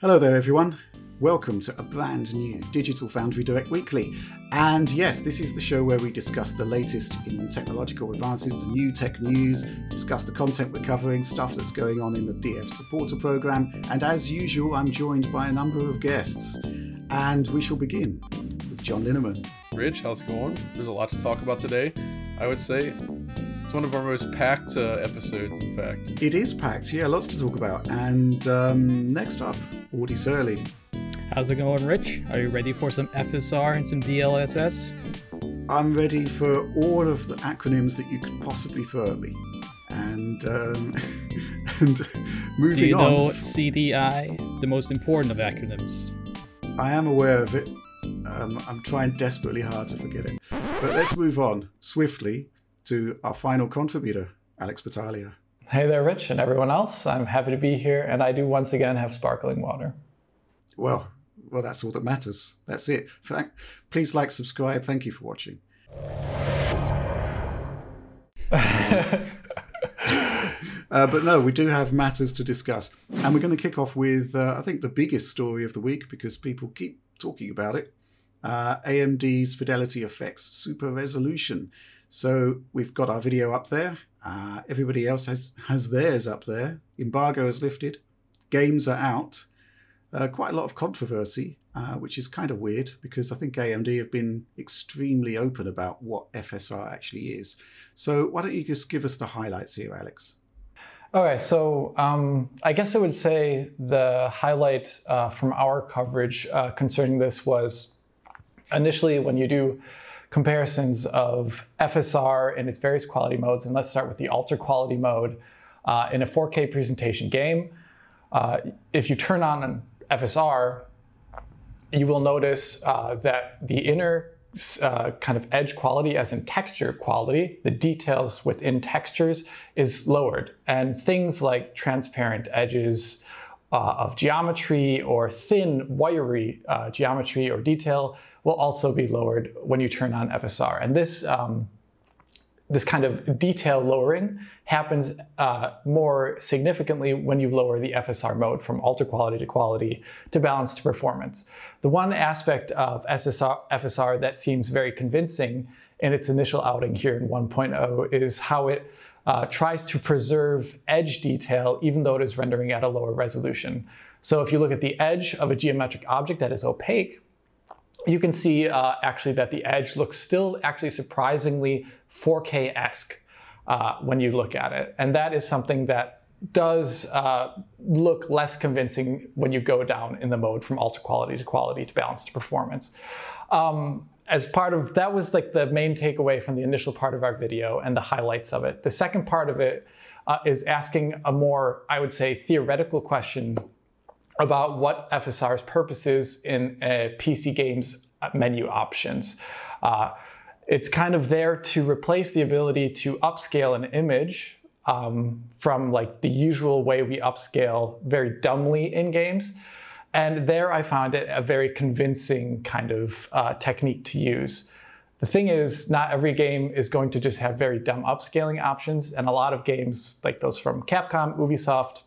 Hello there, everyone. Welcome to a brand new Digital Foundry Direct Weekly. And yes, this is the show where we discuss the latest in technological advances, the new tech news, discuss the content we're covering, stuff that's going on in the DF supporter program. And as usual, I'm joined by a number of guests. And we shall begin with John Linneman. Rich, how's it going? There's a lot to talk about today. I would say it's one of our most packed uh, episodes, in fact. It is packed, yeah, lots to talk about. And um, next up, Audi Sorlie. How's it going, Rich? Are you ready for some FSR and some DLSS? I'm ready for all of the acronyms that you could possibly throw at me. And um, and moving on. Do you on. know CDI, the most important of acronyms? I am aware of it. Um, I'm trying desperately hard to forget it. But let's move on swiftly to our final contributor, Alex Battaglia. Hey there, Rich, and everyone else. I'm happy to be here, and I do once again have sparkling water. Well, well, that's all that matters. That's it. Thank, please like, subscribe. Thank you for watching. Uh, but no, we do have matters to discuss. And we're going to kick off with, uh, I think, the biggest story of the week because people keep talking about it uh, AMD's FidelityFX Super Resolution. So we've got our video up there. Uh, everybody else has, has theirs up there. Embargo is lifted. Games are out. Uh, quite a lot of controversy, uh, which is kind of weird because I think AMD have been extremely open about what FSR actually is. So why don't you just give us the highlights here, Alex? Okay, so um, I guess I would say the highlight uh, from our coverage uh, concerning this was initially when you do comparisons of FSR in its various quality modes, and let's start with the ultra quality mode uh, in a 4K presentation game. Uh, if you turn on an FSR, you will notice uh, that the inner uh, kind of edge quality, as in texture quality, the details within textures is lowered. And things like transparent edges uh, of geometry or thin, wiry uh, geometry or detail will also be lowered when you turn on FSR. And this um, this kind of detail lowering happens uh, more significantly when you lower the FSR mode from ultra quality to quality to balance to performance. The one aspect of SSR, FSR that seems very convincing in its initial outing here in 1.0 is how it uh, tries to preserve edge detail even though it is rendering at a lower resolution. So if you look at the edge of a geometric object that is opaque, you can see uh, actually that the edge looks still actually surprisingly 4K-esque uh, when you look at it. And that is something that does uh, look less convincing when you go down in the mode from ultra quality to quality to balance to performance. Um, as part of that was like the main takeaway from the initial part of our video and the highlights of it. The second part of it uh, is asking a more, I would say, theoretical question about what FSR's purpose is in PC games menu options. Uh, it's kind of there to replace the ability to upscale an image um, from like the usual way we upscale very dumbly in games. And there I found it a very convincing kind of uh, technique to use. The thing is, not every game is going to just have very dumb upscaling options, and a lot of games, like those from Capcom, Ubisoft,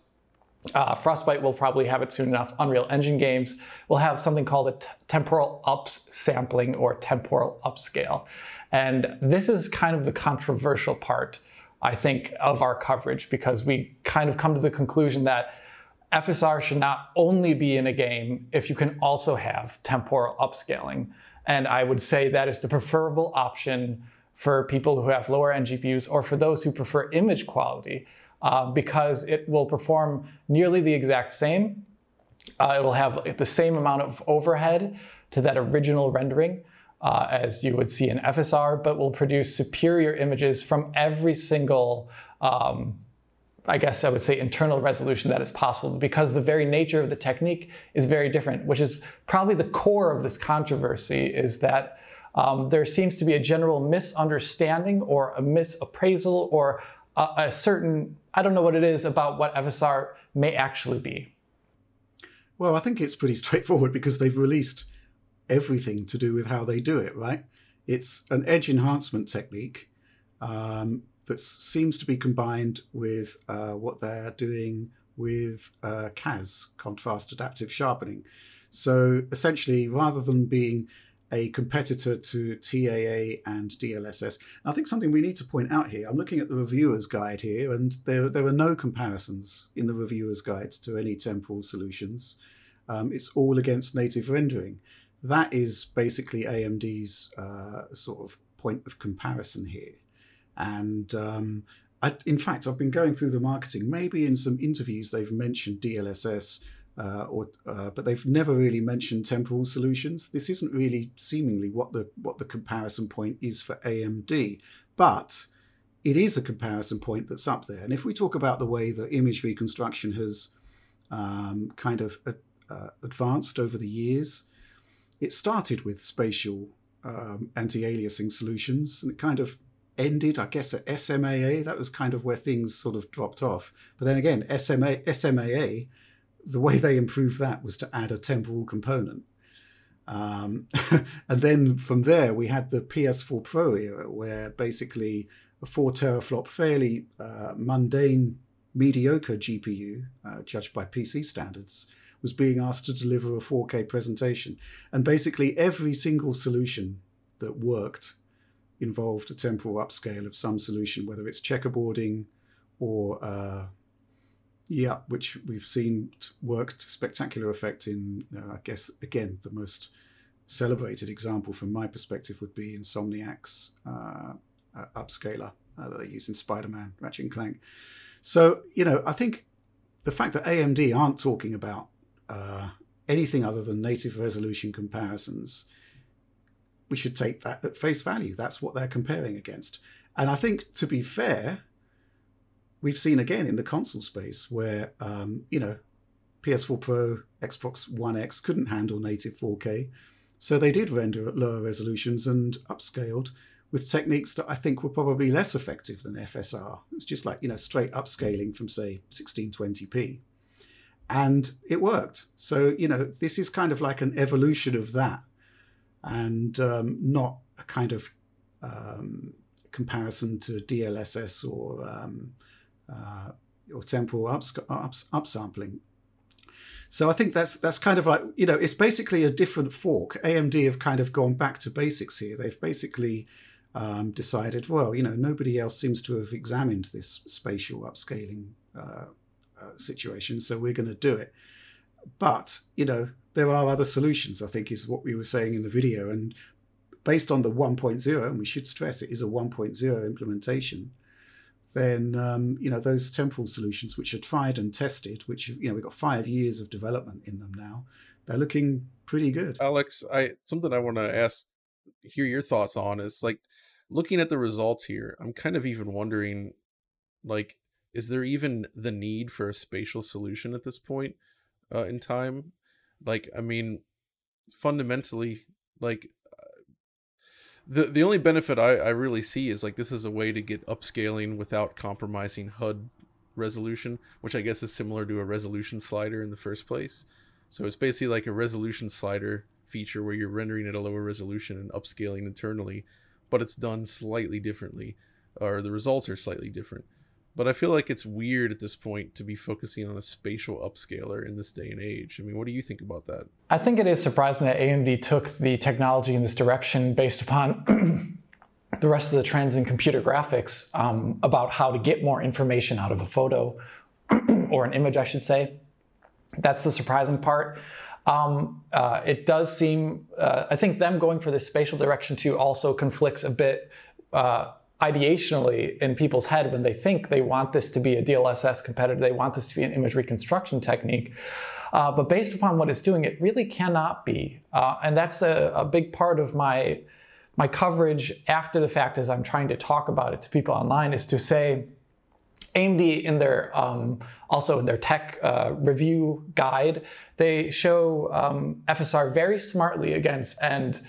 uh, Frostbite will probably have it soon enough. Unreal Engine games will have something called a t- temporal ups sampling or temporal upscale. And this is kind of the controversial part, I think, of our coverage because we kind of come to the conclusion that FSR should not only be in a game if you can also have temporal upscaling. And I would say that is the preferable option for people who have lower end GPUs or for those who prefer image quality uh, because it will perform nearly the exact same. Uh, it will have the same amount of overhead to that original rendering uh, as you would see in FSR, but will produce superior images from every single, um, I guess I would say, internal resolution that is possible because the very nature of the technique is very different, which is probably the core of this controversy is that um, there seems to be a general misunderstanding or a misappraisal or a, a certain, I don't know what it is about what FSR may actually be. Well, I think it's pretty straightforward because they've released everything to do with how they do it, right? It's an edge enhancement technique um, that seems to be combined with uh, what they're doing with uh, CAS, contrast adaptive sharpening. So essentially, rather than being a competitor to TAA and DLSS. I think something we need to point out here, I'm looking at the reviewer's guide here, and there, there are no comparisons in the reviewer's guide to any temporal solutions. Um, it's all against native rendering. That is basically AMD's uh, sort of point of comparison here. And um, I, in fact, I've been going through the marketing. Maybe in some interviews they've mentioned DLSS, uh, or uh, but they've never really mentioned temporal solutions. This isn't really seemingly what the what the comparison point is for AMD, but it is a comparison point that's up there. And if we talk about the way that image reconstruction has um, kind of uh, advanced over the years, it started with spatial um, anti-aliasing solutions, and it kind of ended, I guess, at SMAA. That was kind of where things sort of dropped off. But then again, SMA, SMAA the way they improved that was to add a temporal component. Um, and then from there, we had the PS4 Pro era, where basically a four teraflop, fairly uh, mundane, mediocre GPU, uh, judged by PC standards, was being asked to deliver a 4K presentation. And basically, every single solution that worked involved a temporal upscale of some solution, whether it's checkerboarding or uh, yeah, which we've seen work to spectacular effect in, uh, I guess, again, the most celebrated example from my perspective would be Insomniac's uh, uh, upscaler uh, that they use in Spider Man, Ratchet and Clank. So, you know, I think the fact that AMD aren't talking about uh, anything other than native resolution comparisons, we should take that at face value. That's what they're comparing against. And I think, to be fair, we've seen again in the console space where um, you know PS4 Pro, Xbox One X couldn't handle native 4K, so they did render at lower resolutions and upscaled with techniques that I think were probably less effective than FSR. It's just like you know straight upscaling from say 1620p, and it worked. So you know this is kind of like an evolution of that, and um, not a kind of um, comparison to DLSS or um, uh, or temporal ups, ups, upsampling. So I think that's that's kind of like you know it's basically a different fork. AMD have kind of gone back to basics here. They've basically um, decided, well, you know, nobody else seems to have examined this spatial upscaling uh, uh, situation, so we're going to do it. But you know, there are other solutions. I think is what we were saying in the video, and based on the 1.0, and we should stress it is a 1.0 implementation then um, you know those temporal solutions, which are tried and tested, which you know we've got five years of development in them now, they're looking pretty good. Alex, I something I want to ask, hear your thoughts on is like looking at the results here. I'm kind of even wondering, like, is there even the need for a spatial solution at this point uh, in time? Like, I mean, fundamentally, like the the only benefit I, I really see is like this is a way to get upscaling without compromising HUD resolution, which I guess is similar to a resolution slider in the first place. So it's basically like a resolution slider feature where you're rendering at a lower resolution and upscaling internally, but it's done slightly differently, or the results are slightly different. But I feel like it's weird at this point to be focusing on a spatial upscaler in this day and age. I mean, what do you think about that? I think it is surprising that AMD took the technology in this direction based upon the rest of the trends in computer graphics um, about how to get more information out of a photo or an image, I should say. That's the surprising part. Um, uh, it does seem, uh, I think them going for this spatial direction too also conflicts a bit. Uh, ideationally in people's head when they think they want this to be a DLSS competitor, they want this to be an image reconstruction technique. Uh, but based upon what it's doing, it really cannot be. Uh, and that's a, a, big part of my, my coverage after the fact as I'm trying to talk about it to people online is to say, AMD in their um, also in their tech uh, review guide, they show um, FSR very smartly against and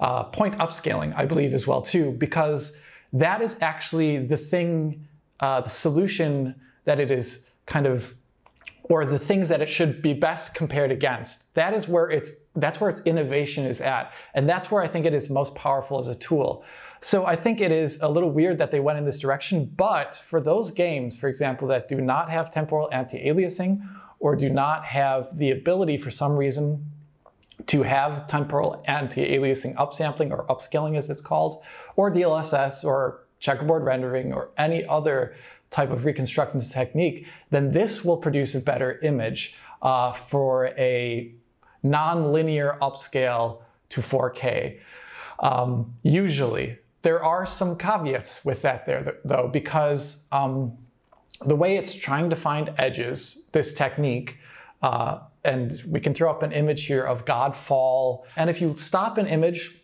uh, point upscaling, I believe as well too, because that is actually the thing, uh, the solution that it is kind of, or the things that it should be best compared against. That is where it's, that's where its innovation is at. And that's where I think it is most powerful as a tool. So I think it is a little weird that they went in this direction. But for those games, for example, that do not have temporal anti-aliasing or do not have the ability for some reason to have temporal anti-aliasing upsampling or upscaling as it's called, or DLSS or checkerboard rendering or any other type of reconstruction technique, then this will produce a better image uh, for a non-linear upscale to 4K. Um, usually, there are some caveats with that there though, because um, the way it's trying to find edges, this technique, uh, and we can throw up an image here of Godfall. And if you stop an image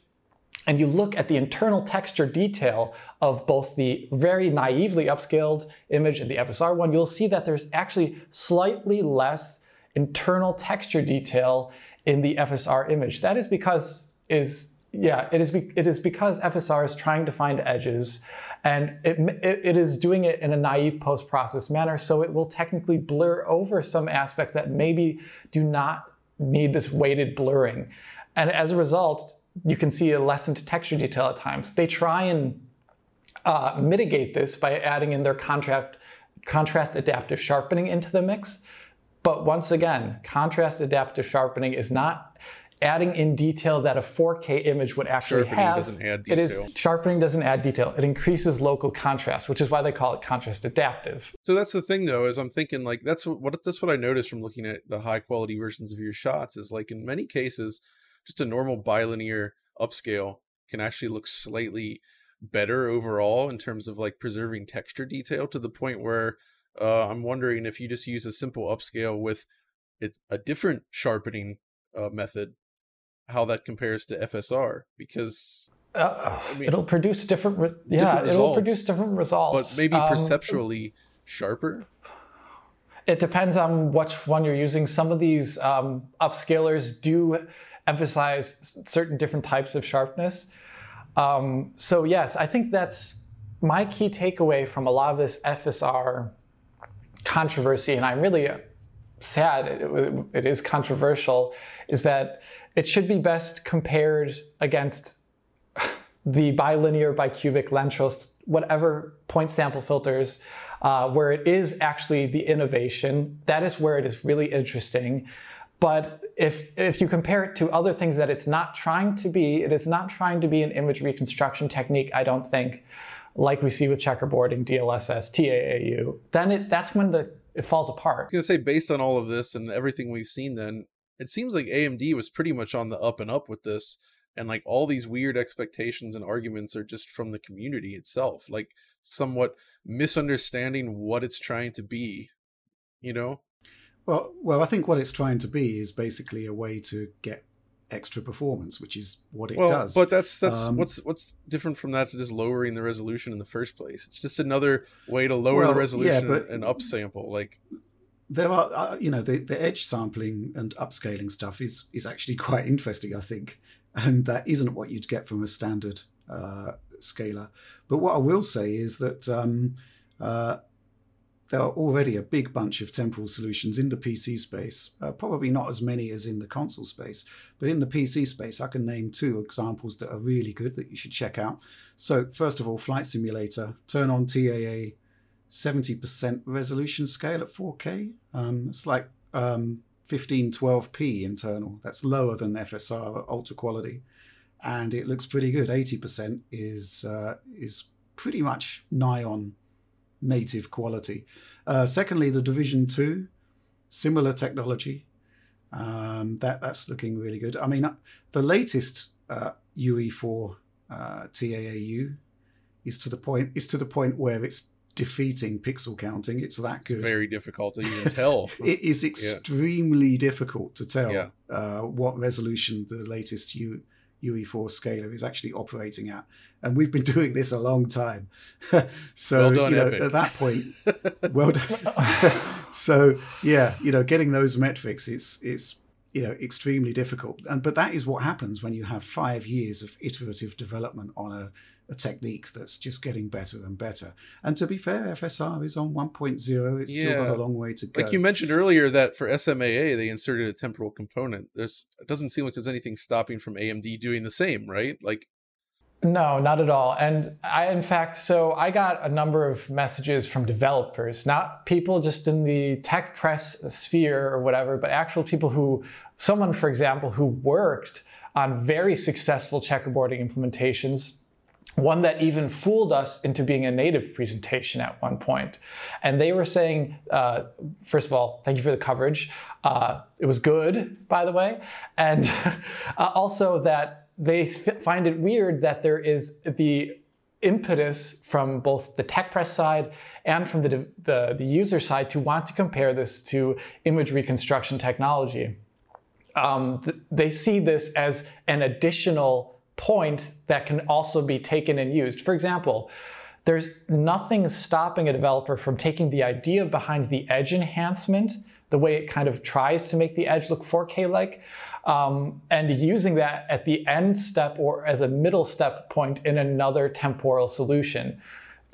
and you look at the internal texture detail of both the very naively upscaled image and the FSR one, you'll see that there's actually slightly less internal texture detail in the FSR image. That is because is yeah, it is be, it is because FSR is trying to find edges and it, it, it is doing it in a naive post-process manner, so it will technically blur over some aspects that maybe do not need this weighted blurring. And as a result, you can see a lessened texture detail at times. They try and uh, mitigate this by adding in their contrast, contrast adaptive sharpening into the mix. But once again, contrast adaptive sharpening is not adding in detail that a 4K image would actually Sharpening have. doesn't add detail. It is sharpening doesn't add detail. It increases local contrast, which is why they call it contrast adaptive. So that's the thing, though, is I'm thinking like that's what, what that's what I noticed from looking at the high quality versions of your shots is like in many cases, just a normal bilinear upscale can actually look slightly better overall in terms of like preserving texture detail to the point where uh, I'm wondering if you just use a simple upscale with it, a different sharpening uh, method, how that compares to FSR because Uh, I mean, it'll produce different, re- yeah, different it'll produce different results. but maybe Um, perceptually sharper. It depends on which one you're using. Some of these um, upscalers do emphasize certain different types of sharpness. Um, so yes, I think that's my key takeaway from a lot of this FSR controversy, and I'm really uh, sad it, it- is controversial, is that it should be best compared against the bilinear bicubic Lanczos, whatever point sample filters, uh, where it is actually the innovation. That is where it is really interesting. But if if you compare it to other things that it's not trying to be, it is not trying to be an image reconstruction technique. I don't think, like we see with checkerboarding, DLSS, TAAU. Then it, that's when the it falls apart. I was gonna say, based on all of this and everything we've seen, then it seems like AMD was pretty much on the up and up with this, and like all these weird expectations and arguments are just from the community itself, like somewhat misunderstanding what it's trying to be. You know, Well, well, I think what it's trying to be is basically a way to get extra performance, which is what it well, does. but that's that's Um, what's what's different from that to just lowering the resolution in the first place. It's just another way to lower Well, the yeah, resolution but- and upsample. Like, there are, uh, you know, the, the edge sampling and upscaling stuff is is actually quite interesting, I think, and that isn't what you'd get from a standard uh, scaler. But what I will say is that um, uh, there are already a big bunch of temporal solutions in the PC space. Uh, probably not as many as in the console space, but in the PC space, I can name two examples that are really good that you should check out. So, first of all, Flight Simulator. Turn on TAA 70% resolution scale at 4K. Um, it's like um, 1512p internal. That's lower than FSR ultra quality, and it looks pretty good. 80% is uh, is pretty much nigh on native quality. Uh, secondly, the Division Two, similar technology. Um, that that's looking really good. I mean, uh, the latest uh, UE4 uh, TAAU is to the point is to the point where it's defeating pixel counting. It's that it's good. very difficult to even tell. It is extremely difficult to tell Yeah. uh, what resolution the latest U, UE4 scaler is actually operating at. And we've been doing this a long time. so, Well done, you know, Epic. at that point, well done. so, yeah, you know, getting those metrics, it's, it's, you know, extremely difficult. And, but that is what happens when you have five years of iterative development on a, a technique that's just getting better and better. And to be fair, FSR is on 1.0. It's still got a long way to go. Like you mentioned earlier, that for SMAA they inserted a temporal component. There's it doesn't seem like there's anything stopping from AMD doing the same, right? Like No, not at all. And I, in fact, so I got a number of messages from developers, not people just in the tech press sphere or whatever, but actual people who, someone, for example, who worked on very successful checkerboarding implementations one that even fooled us into being a native presentation at one point. And they were saying, uh, first of all, thank you for the coverage. Uh, it was good, by the way. And uh, also that they find it weird that there is the impetus from both the tech press side and from the, the, the user side to want to compare this to image reconstruction technology. Um, th they see this as an additional point that can also be taken and used. For example, there's nothing stopping a developer from taking the idea behind the edge enhancement, the way it kind of tries to make the edge look 4K like, um, and using that at the end step or as a middle step point in another temporal solution.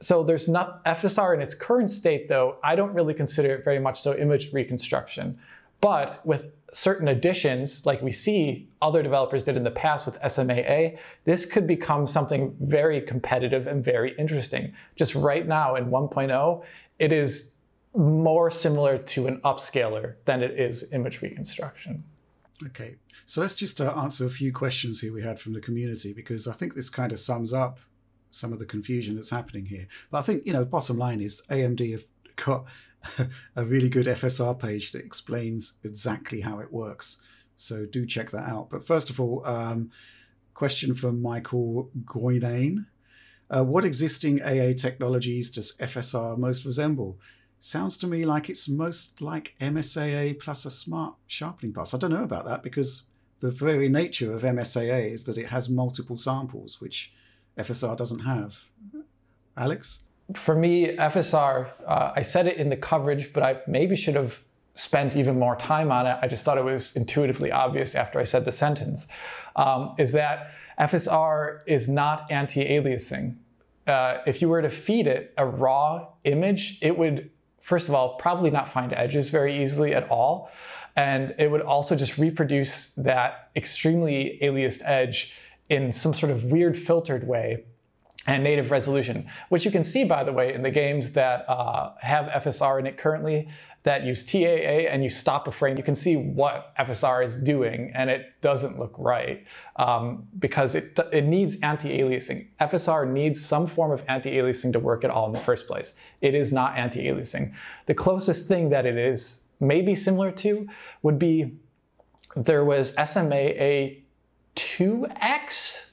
So there's not FSR in its current state, though, I don't really consider it very much so image reconstruction. But with certain additions, like we see other developers did in the past with SMAA, this could become something very competitive and very interesting. Just right now in 1.0, it is more similar to an upscaler than it is image reconstruction. Okay, so let's just uh, answer a few questions here we had from the community because I think this kind of sums up some of the confusion that's happening here. But I think, you know, bottom line is AMD have got a really good FSR page that explains exactly how it works. So do check that out. But first of all, um, question from Michael Goynane. Uh, what existing AA technologies does FSR most resemble? Sounds to me like it's most like MSAA plus a smart sharpening pass. I don't know about that because the very nature of MSAA is that it has multiple samples, which FSR doesn't have. Alex? For me, FSR, uh, I said it in the coverage, but I maybe should have spent even more time on it. I just thought it was intuitively obvious after I said the sentence. Um, is that FSR is not anti aliasing. Uh, if you were to feed it a raw image, it would, first of all, probably not find edges very easily at all. And it would also just reproduce that extremely aliased edge in some sort of weird filtered way and native resolution, which you can see, by the way, in the games that uh, have FSR in it currently that use TAA and you stop a frame, you can see what FSR is doing and it doesn't look right um, because it, it needs anti-aliasing. FSR needs some form of anti-aliasing to work at all in the first place. It is not anti-aliasing. The closest thing that it is maybe similar to would be there was SMAA 2X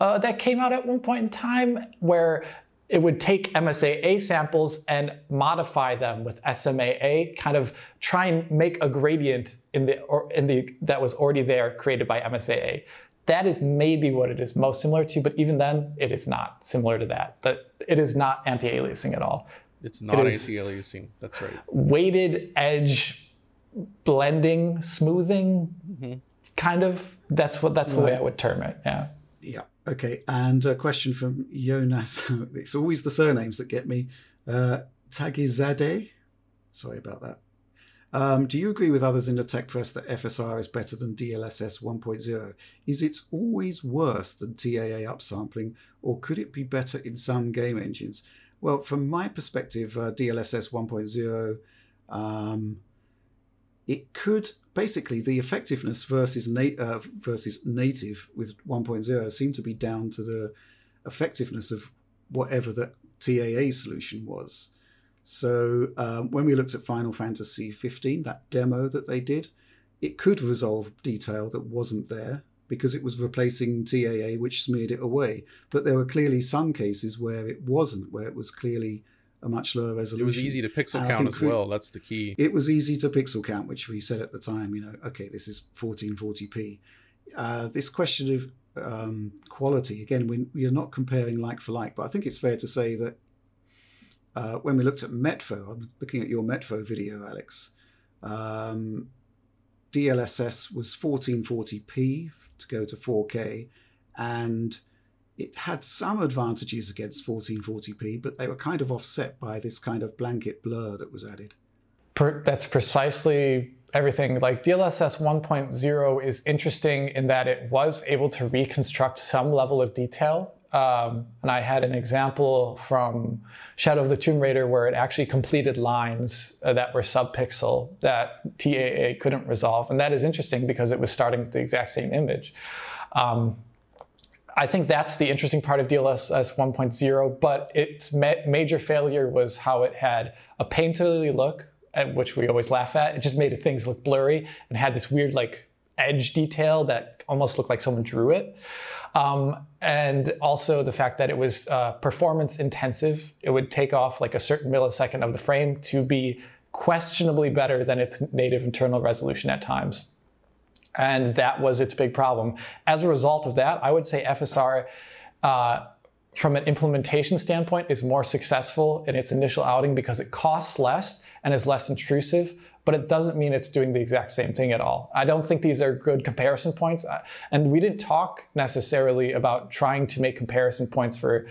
uh, that came out at one point in time where it would take MSAA samples and modify them with SMAA, kind of try and make a gradient in the or in the that was already there created by MSAA. That is maybe what it is most similar to, but even then, it is not similar to that. But it is not anti-aliasing at all. It's not it anti-aliasing. That's right. Weighted edge blending, smoothing, mm-hmm. kind of. That's what that's right. the way I would term it. Yeah. Yeah. Okay, and a question from Jonas. it's always the surnames that get me. Uh, Tagizade. Sorry about that. Um, do you agree with others in the tech press that FSR is better than DLSS 1.0? Is it always worse than TAA upsampling, or could it be better in some game engines? Well, from my perspective, uh, DLSS 1.0 um, it could basically the effectiveness versus na- uh, versus native with 1.0 seem to be down to the effectiveness of whatever the TAA solution was. So um, when we looked at Final Fantasy 15, that demo that they did, it could resolve detail that wasn't there because it was replacing TAA, which smeared it away. But there were clearly some cases where it wasn't, where it was clearly a much lower resolution. It was easy to pixel count as well. That's the key. It was easy to pixel count, which we said at the time. You know, okay, this is 1440p. Uh, this question of um, quality again, we, we are not comparing like for like, but I think it's fair to say that uh, when we looked at Metro, I'm looking at your Metro video, Alex. Um, DLSS was 1440p to go to 4K, and it had some advantages against 1440p, but they were kind of offset by this kind of blanket blur that was added. That's precisely everything. Like DLSS 1.0 is interesting in that it was able to reconstruct some level of detail Um, and I had an example from Shadow of the Tomb Raider where it actually completed lines uh, that were subpixel that TAA couldn't resolve. And that is interesting because it was starting with the exact same image. Um, I think that's the interesting part of DLSS 1.0, but its ma- major failure was how it had a painterly look, at which we always laugh at. It just made things look blurry and had this weird like edge detail that almost looked like someone drew it. Um, and also the fact that it was uh, performance intensive. It would take off like a certain millisecond of the frame to be questionably better than its native internal resolution at times. And that was its big problem. As a result of that, I would say FSR, uh, from an implementation standpoint, is more successful in its initial outing because it costs less and is less intrusive, but it doesn't mean it's doing the exact same thing at all. I don't think these are good comparison points. And we didn't talk necessarily about trying to make comparison points for,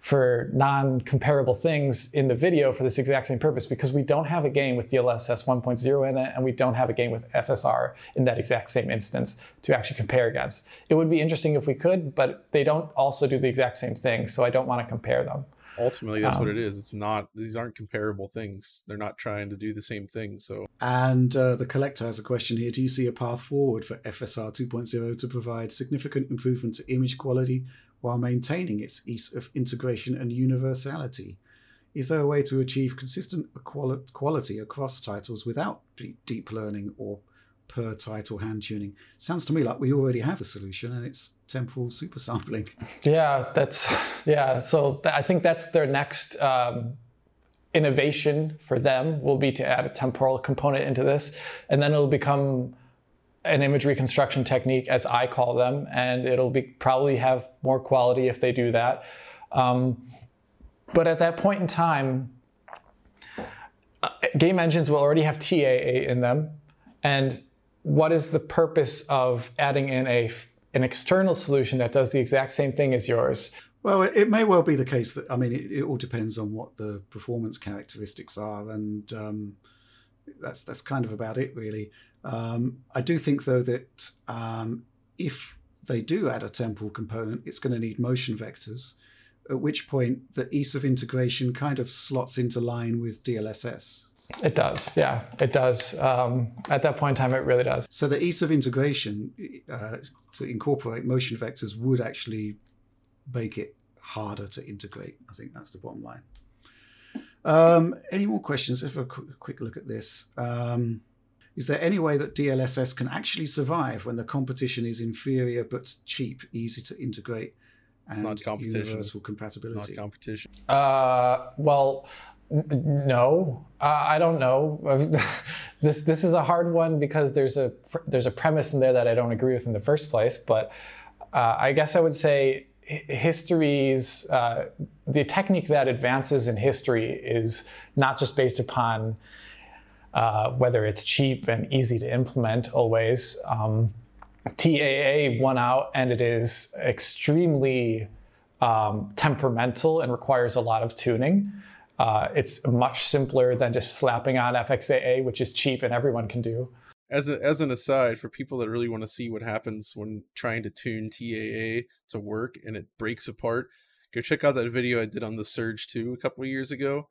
for non-comparable things in the video for this exact same purpose because we don't have a game with DLSS 1.0 in it and we don't have a game with FSR in that exact same instance to actually compare against. It would be interesting if we could, but they don't also do the exact same thing, so I don't want to compare them ultimately that's um, what it is. It's not these aren't comparable things. They're not trying to do the same thing so. And uh, the collector has a question here. Do you see a path forward for fsr 2.0 to provide significant improvement to image quality while maintaining its ease of integration and universality? Is there a way to achieve consistent quality across titles without deep learning or per title hand tuning. Sounds to me like we already have a solution and it's temporal super sampling. Yeah, that's, yeah. So th- I think that's their next um, innovation for them will be to add a temporal component into this. And then it'll become an image reconstruction technique, as I call them, and it'll be probably have more quality if they do that. Um, but at that point in time, uh, game engines will already have TAA in them, and what is the purpose of adding in a an external solution that does the exact same thing as yours? Well, it may well be the case that I mean, it, it all depends on what the performance characteristics are, and um, that's that's kind of about it, really. Um, I do think, though, that um, if they do add a temporal component, it's going to need motion vectors. At which point, the ease of integration kind of slots into line with DLSS. It does, yeah, it does. Um, at that point in time, it really does. So the ease of integration uh, to incorporate motion vectors would actually make it harder to integrate. I think that's the bottom line. Um, any more questions? If a quick look at this. Um, is there any way that DLSS can actually survive when the competition is inferior but cheap, easy to integrate, and it's not competition. universal compatibility? Not competition. Uh, well, no, uh, I don't know. this this is a hard one because there's a there's a premise in there that I don't agree with in the first place. But uh, I guess I would say history's uh, the technique that advances in history is not just based upon uh, whether it's cheap and easy to implement always. Um, TAA won out, and it is extremely um, temperamental and requires a lot of tuning. Uh, it's much simpler than just slapping on FXAA, which is cheap and everyone can do. As, a, as an aside, for people that really want to see what happens when trying to tune TAA to work and it breaks apart, go check out that video I did on the Surge 2 a couple of years ago.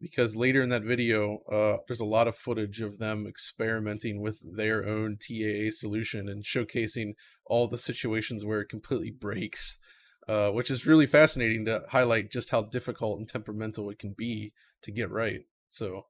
Because later in that video, uh, there's a lot of footage of them experimenting with their own TAA solution and showcasing all the situations where it completely breaks uh, which is really fascinating to highlight just how difficult and temperamental it can be to get right. So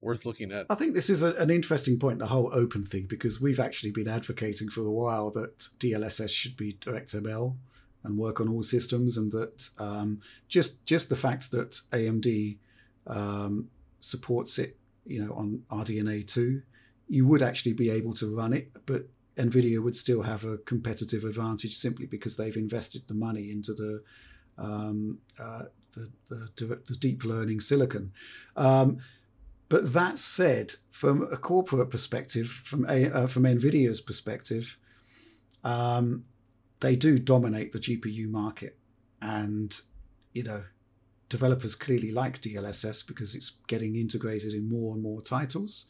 worth looking at. I think this is a, an interesting point, the whole open thing, because we've actually been advocating for a while that DLSS should be DirectML and work on all systems, and that um, just just the fact that AMD um, supports it, you know, on RDNA two, you would actually be able to run it, but Nvidia would still have a competitive advantage simply because they've invested the money into the um, uh, the, the, the, deep learning silicon. Um, but that said, from a corporate perspective, from a, uh, from Nvidia's perspective, um, they do dominate the GPU market, and you know, developers clearly like DLSS because it's getting integrated in more and more titles.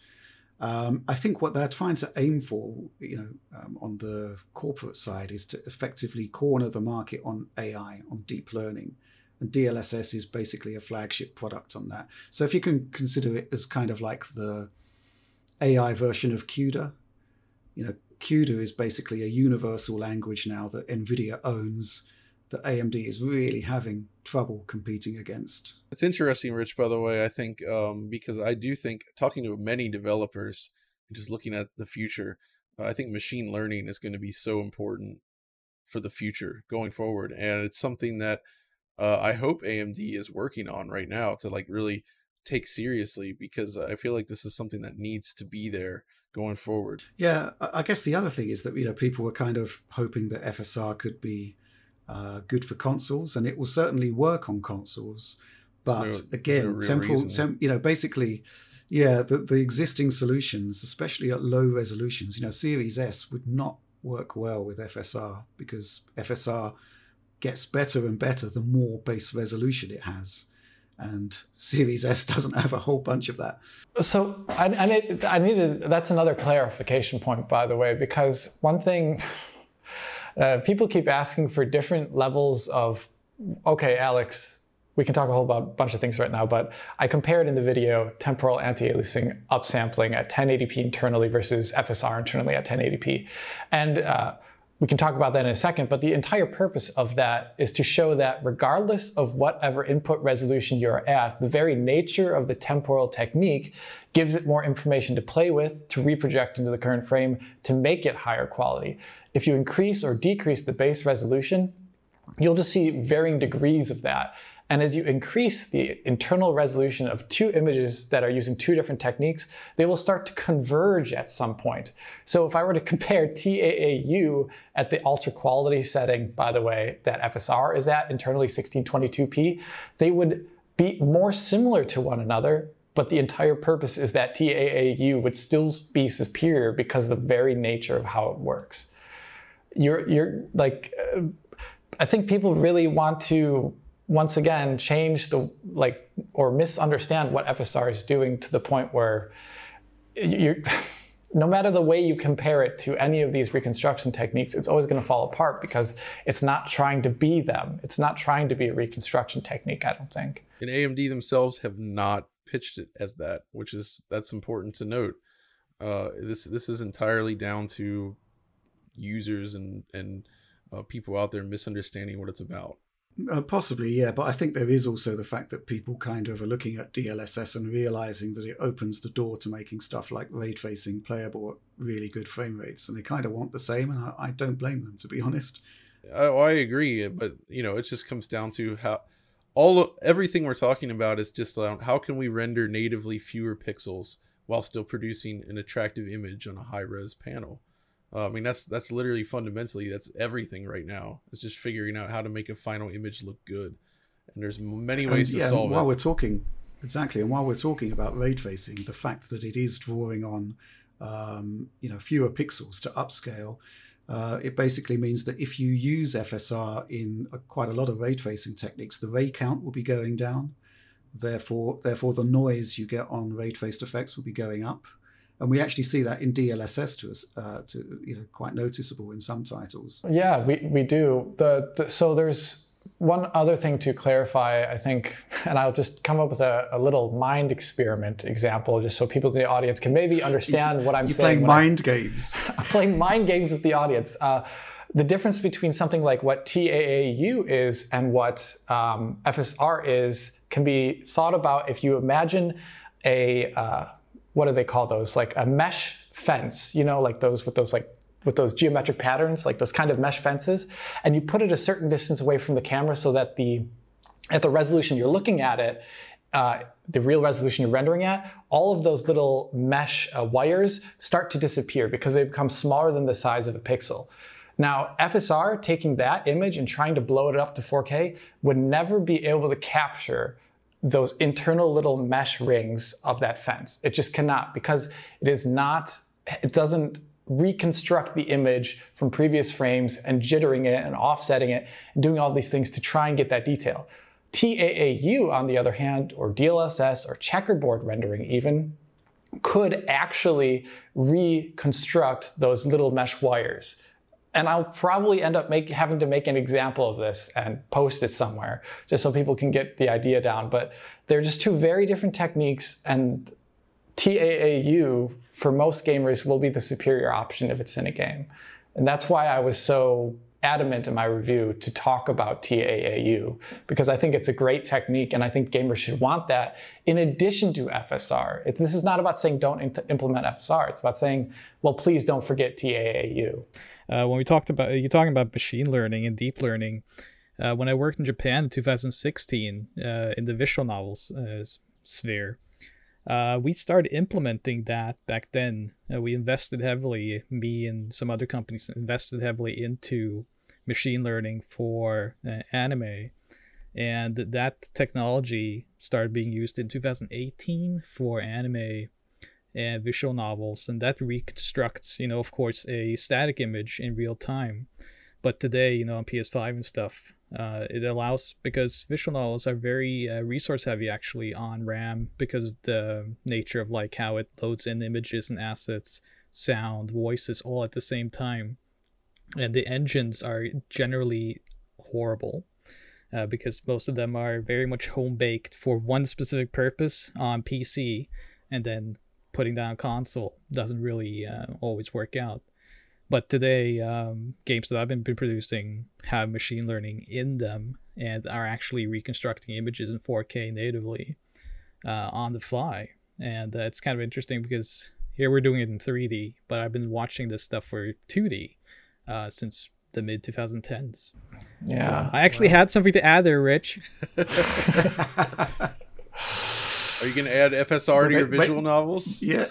Um, I think what they're trying to aim for, you know, um, on the corporate side, is to effectively corner the market on AI, on deep learning, and DLSS is basically a flagship product on that. So if you can consider it as kind of like the AI version of CUDA, you know, CUDA is basically a universal language now that NVIDIA owns that AMD is really having trouble competing against. It's interesting, Rich, by the way, I think, um, because I do think talking to many developers, and just looking at the future, I think machine learning is going to be so important for the future going forward. And it's something that uh, I hope AMD is working on right now to like really take seriously because I feel like this is something that needs to be there going forward. Yeah, I guess the other thing is that you know people were kind of hoping that FSR could be uh, good for consoles, and it will certainly work on consoles. But no, again, no temporal, tem- you know, basically, yeah, the, the existing solutions, especially at low resolutions, you know, Series S would not work well with FSR because FSR gets better and better the more base resolution it has. And Series S doesn't have a whole bunch of that. So I, I need, I need to, that's another clarification point, by the way, because one thing uh, people keep asking for different levels of, okay, Alex, we can talk a whole bunch of things right now, but I compared in the video temporal anti-aliasing upsampling at 1080p internally versus FSR internally at 1080p. And uh, we can talk about that in a second, but the entire purpose of that is to show that regardless of whatever input resolution you're at, the very nature of the temporal technique gives it more information to play with, to reproject into the current frame, to make it higher quality. If you increase or decrease the base resolution, you'll just see varying degrees of that. And as you increase the internal resolution of two images that are using two different techniques, they will start to converge at some point. So if I were to compare TAAU at the ultra quality setting, by the way, that FSR is at, internally 1622p, they would be more similar to one another, but the entire purpose is that TAAU would still be superior because of the very nature of how it works. You're, you're like, uh, I think people really want to once again change the like or misunderstand what FSR is doing to the point where you no matter the way you compare it to any of these reconstruction techniques, it's always going to fall apart because it's not trying to be them. It's not trying to be a reconstruction technique, I don't think. And AMD themselves have not pitched it as that, which is that's important to note. Uh, this this is entirely down to users and and uh, people out there misunderstanding what it's about. Uh, possibly, yeah, but I think there is also the fact that people kind of are looking at DLSS and realizing that it opens the door to making stuff like ray tracing playable at really good frame rates, and they kind of want the same, and I, I don't blame them, to be honest. Oh, I agree, but you know, it just comes down to how all everything we're talking about is just uh, how can we render natively fewer pixels while still producing an attractive image on a high res panel. Uh, I mean, that's that's literally fundamentally that's everything right now. It's just figuring out how to make a final image look good, and there's many ways and, to yeah, solve while it. While we're talking, exactly, and while we're talking about ray tracing, the fact that it is drawing on, um, you know, fewer pixels to upscale, uh, it basically means that if you use FSR in a, quite a lot of ray tracing techniques, the ray count will be going down. Therefore, therefore, the noise you get on ray traced effects will be going up and we actually see that in DLSS to us, uh, to you know, quite noticeable in some titles. Yeah, we, we do. The, the, so there's one other thing to clarify, I think, and I'll just come up with a, a little mind experiment example, just so people in the audience can maybe understand what I'm You're saying. Playing mind I, games. I'm playing mind games with the audience. Uh, the difference between something like what TAAU is and what um, FSR is can be thought about if you imagine a uh, what do they call those? Like a mesh fence, you know, like those with those like with those geometric patterns, like those kind of mesh fences, and you put it a certain distance away from the camera so that the at the resolution you're looking at it, uh, the real resolution you're rendering at, all of those little mesh uh, wires start to disappear because they become smaller than the size of a pixel. Now, FSR taking that image and trying to blow it up to 4K would never be able to capture those internal little mesh rings of that fence. It just cannot because it is not, it doesn't reconstruct the image from previous frames and jittering it and offsetting it and doing all these things to try and get that detail. TAAU, on the other hand, or DLSS or checkerboard rendering even, could actually reconstruct those little mesh wires. And I'll probably end up make, having to make an example of this and post it somewhere just so people can get the idea down. But they're just two very different techniques, and TAAU for most gamers will be the superior option if it's in a game. And that's why I was so adamant in my review to talk about TAAU because I think it's a great technique and I think gamers should want that in addition to FSR. It, this is not about saying don't implement FSR. It's about saying, well, please don't forget TAAU. Uh, when we talked about, you're talking about machine learning and deep learning. Uh, when I worked in Japan in 2016 uh, in the visual novels uh, sphere, uh, we started implementing that back then. Uh, we invested heavily, me and some other companies invested heavily into machine learning for uh, anime. And that technology started being used in 2018 for anime and visual novels. And that reconstructs, you know, of course, a static image in real time. But today, you know, on PS5 and stuff, uh, it allows because visual novels are very uh, resource heavy actually on RAM because of the nature of like how it loads in images and assets, sound, voices all at the same time, and the engines are generally horrible. Uh, because most of them are very much home baked for one specific purpose on PC, and then putting down console doesn't really uh, always work out. But today, um, games that I've been producing have machine learning in them and are actually reconstructing images in 4K natively uh, on the fly. And uh, it's kind of interesting because here we're doing it in 3D, but I've been watching this stuff for 2D uh, since the mid 2010s. Yeah. So I actually had something to add there, Rich. Are you going to add FSR to your visual novels? Yeah.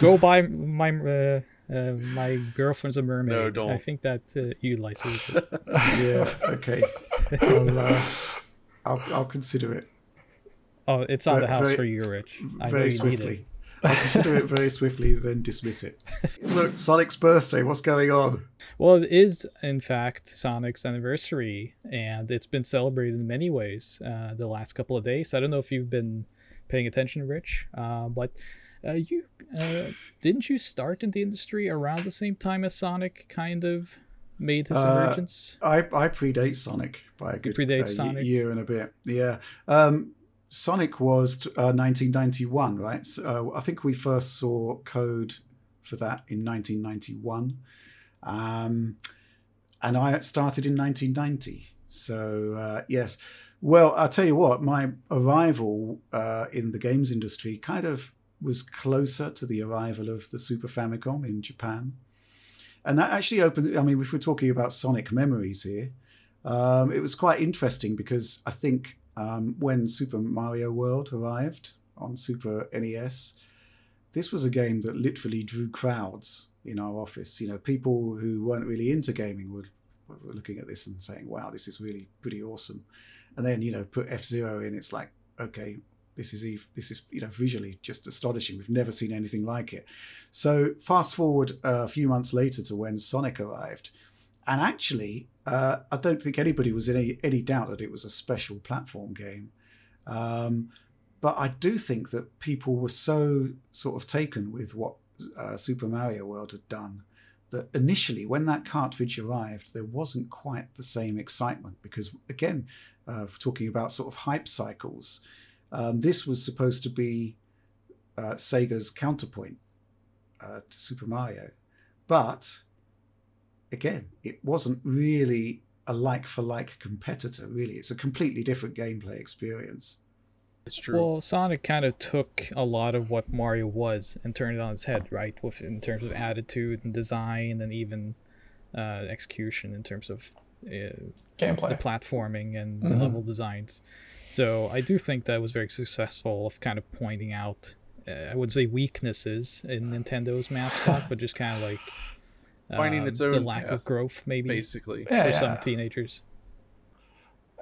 Go buy my uh, uh, my girlfriend's a mermaid. No, don't. I think that uh, utilizes it. yeah. Okay. I'll, uh, I'll, I'll consider it. Oh, it's on Very- the house very- for you, Rich. I know very you need it. swiftly. I'll consider it very swiftly, then dismiss it. Look, Sonic's birthday. What's going on? Well, it is in fact Sonic's anniversary, and it's been celebrated in many ways uh, the last couple of days. I don't know if you've been paying attention, Rich, uh, but uh, you uh, didn't you start in the industry around the same time as Sonic kind of made his Uh, emergence? I, I predate Sonic by a good uh, year and a bit. Yeah. Um, Sonic was uh, 1991, right? So, uh, I think we first saw code for that in 1991. Um, and I started in 1990. So, uh, yes. Well, I'll tell you what, my arrival uh, in the games industry kind of was closer to the arrival of the Super Famicom in Japan. And that actually opened, I mean, if we're talking about Sonic memories here, um, it was quite interesting because I think um, when Super Mario World arrived on Super NES, this was a game that literally drew crowds in our office. You know, people who weren't really into gaming would were looking at this and saying, "Wow, this is really pretty awesome." And then you know, put F Zero in, it's like, okay, this is ev- this is you know visually just astonishing. We've never seen anything like it. So fast forward a few months later to when Sonic arrived, and actually, uh, I don't think anybody was in any, any doubt that it was a special platform game. Um, but I do think that people were so sort of taken with what uh, Super Mario World had done that initially, when that cartridge arrived, there wasn't quite the same excitement because, again, uh, talking about sort of hype cycles, um, this was supposed to be uh, Sega's counterpoint uh, to Super Mario. But again, it wasn't really a like for like competitor, really. It's a completely different gameplay experience. It's true. Well, Sonic kind of took a lot of what Mario was and turned it on its head, right? With in terms of attitude and design and even uh, execution in terms of uh, the platforming and the Mhm. level designs. So I do think that was very successful of kind of pointing out, uh, I would say weaknesses in Nintendo's mascot, but just kind of like Finding um, its the own lack path, of growth, maybe basically. Yeah, for yeah. some teenagers.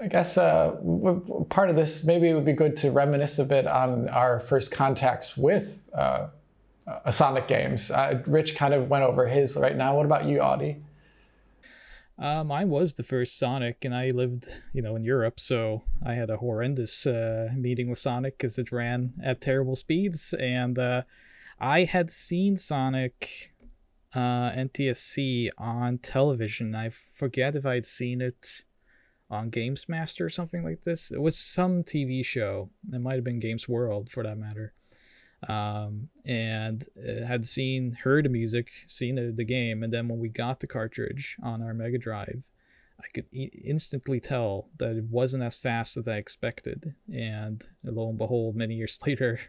I guess uh, w- w- part of this maybe it would be good to reminisce a bit on our first contacts with uh, uh, Sonic games. Uh, Rich kind of went over his right now. What about you, Audi? Uh, mine was the first Sonic, and I lived, you know, in Europe, so I had a horrendous uh, meeting with Sonic because it ran at terrible speeds, and uh, I had seen Sonic uh, NTSC on television. I forget if I'd seen it on Games Master or something like this. It was some TV show. It might have been Games World, for that matter um, and uh, had seen heard the music, seen the, the game, and then when we got the cartridge on our Mega Drive, I could e- instantly tell that it wasn't as fast as I expected. And lo and behold, many years later,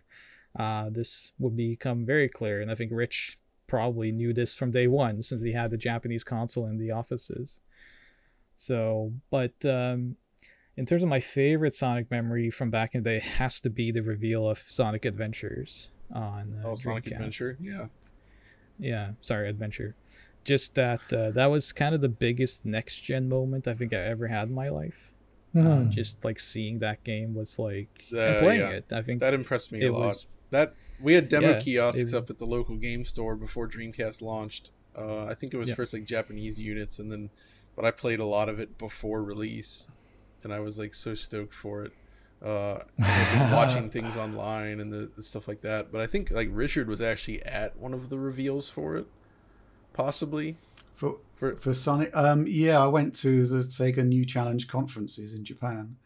uh, this would become very clear. And I think Rich probably knew this from day one since he had the Japanese console in the offices. So, but um, in terms of my favorite Sonic memory from back in the day, has to be the reveal of Sonic Adventures on uh, oh Sonic Adventure, yeah, yeah. Sorry, Adventure. Just that uh, that was kind of the biggest next gen moment I think I ever had in my life. Mm. Uh, hmm. just like seeing that game was like and playing yeah. it. I think that impressed me a lot. Was, that we had demo yeah, kiosks it, up at the local game store before Dreamcast launched. Uh, I think it was yeah. first like Japanese units, and then, but I played a lot of it before release and I was like so stoked for it. Uh, watching things online and the, the, stuff like that. But I think like Richard was actually at one of the reveals for it, possibly. For for, for Sonic, um, yeah, I went to the Sega New Challenge conferences in Japan.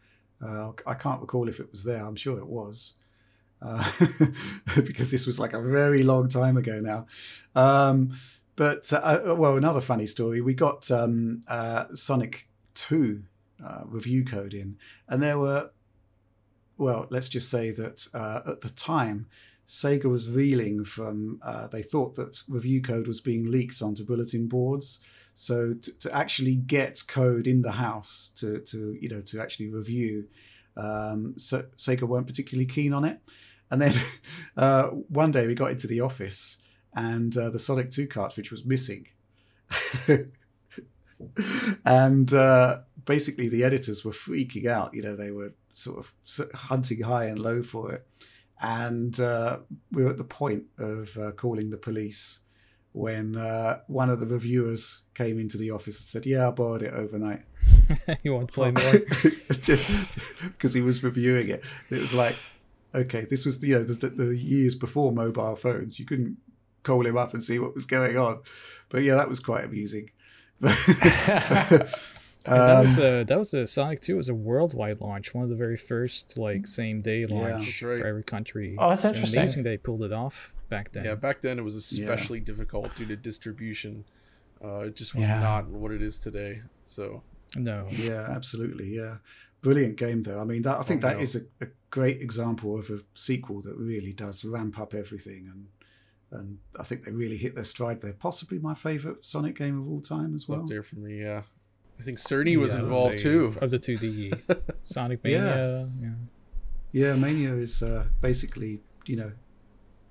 Uh, I can't recall if it was there. I'm sure it was. Uh, because this was like a very long time ago now. Um, but uh, uh well, another funny story. We got um, uh, Sonic Two uh, review code in. And there were, well, let's just say that uh, at the time, Sega was reeling from, uh, they thought that review code was being leaked onto bulletin boards. So to, to actually get code in the house to, to you know, to actually review, um, so Sega weren't particularly keen on it. And then uh, one day we got into the office and uh, the Sonic 2 cartridge was missing. and uh, basically the editors were freaking out. You know, they were sort of hunting high and low for it, and uh, we were at the point of uh, calling the police when uh, one of the reviewers came into the office and said, "Yeah, I borrowed it overnight." you want to play more? Just because he was reviewing it. It was like, okay, this was you know the, the, the years before mobile phones. You couldn't call him up and see what was going on, but yeah, that was quite amusing. That was um, a that was a Sonic Two was a worldwide launch, one of the very first like same day launch yeah, right. for every country. Oh, that's interesting. Amazing they pulled it off back then. Yeah, back then it was especially yeah. difficult due to distribution. Uh, it just was yeah. not what it is today. So no. Yeah, absolutely. Yeah, brilliant game though. I mean, that I think oh, that no. is a, a great example of a sequel that really does ramp up everything and and I think they really hit their stride there. Possibly my favorite Sonic game of all time as well. Up there for me, yeah. I think Cerny was involved too. Of the 2D Sonic Mania. Yeah. yeah. yeah Mania is uh, basically, you know,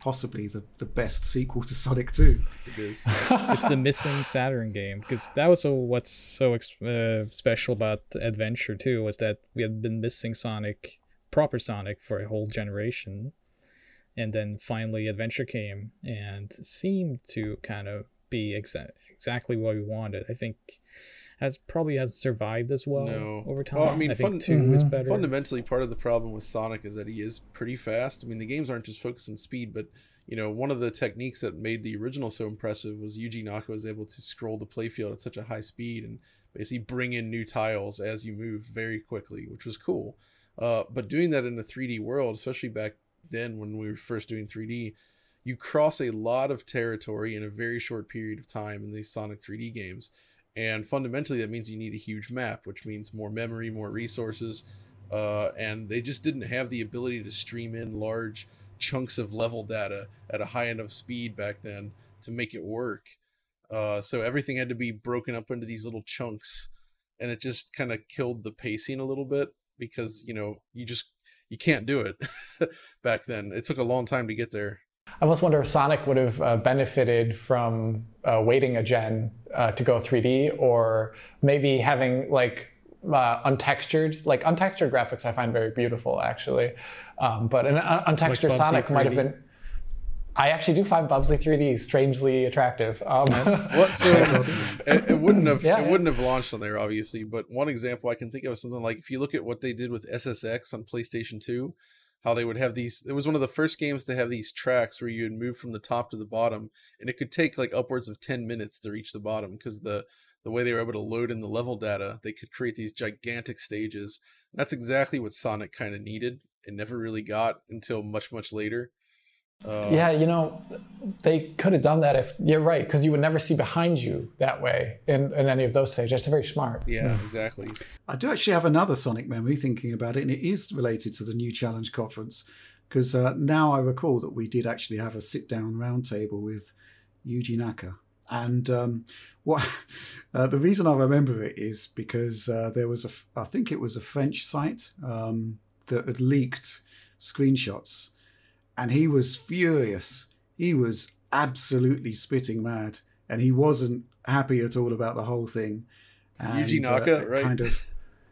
possibly the, the best sequel to Sonic 2. It is. it's the missing Saturn game because that was so, what's so uh, special about Adventure 2 was that we had been missing Sonic, proper Sonic, for a whole generation. And then finally Adventure came and seemed to kind of be exa- exactly what we wanted. I think has probably has survived as well no. over time. Well, I mean, I fun- 2 mm-hmm. is better. Fundamentally, part of the problem with Sonic is that he is pretty fast. I mean, the games aren't just focused on speed, but you know, one of the techniques that made the original so impressive was Yuji Naka was able to scroll the playfield at such a high speed and basically bring in new tiles as you move very quickly, which was cool. Uh, but doing that in a 3D world, especially back then when we were first doing 3D, you cross a lot of territory in a very short period of time in these Sonic 3D games. And fundamentally, that means you need a huge map, which means more memory, more resources. Uh, and they just didn't have the ability to stream in large chunks of level data at a high enough speed back then to make it work. Uh, so everything had to be broken up into these little chunks, and it just kind of killed the pacing a little bit because you know you just you can't do it back then. It took a long time to get there. I almost wonder if Sonic would have uh, benefited from uh, waiting a gen uh, to go 3D, or maybe having like uh, untextured, like untextured graphics. I find very beautiful, actually. Um, but an un- untextured like Sonic might have been. I actually do find Bubsy 3D strangely attractive. Um, What? So it, it wouldn't have Yeah, it yeah. wouldn't have launched on there, obviously. But one example I can think of is something like if you look at what they did with SSX on PlayStation Two, how they would have these. It was one of the first games to have these tracks where you would move from the top to the bottom, and it could take like upwards of ten minutes to reach the bottom because the the way they were able to load in the level data, they could create these gigantic stages. And that's exactly what Sonic kind of needed. and never really got until much much later. Uh, yeah, you know, they could have done that if you're right, because you would never see behind you that way in, in any of those stages. That's very smart. Yeah, exactly. I do actually have another Sonic memory thinking about it, and it is related to the new Challenge conference because uh, now I recall that we did actually have a sit down roundtable with Yuji Naka. And um, what uh, the reason I remember it is because uh, there was a, I think it was a French site um, that had leaked screenshots, and he was furious. He was absolutely spitting mad, and he wasn't happy at all about the whole thing. And, Yuji Naka, it right? Kind of,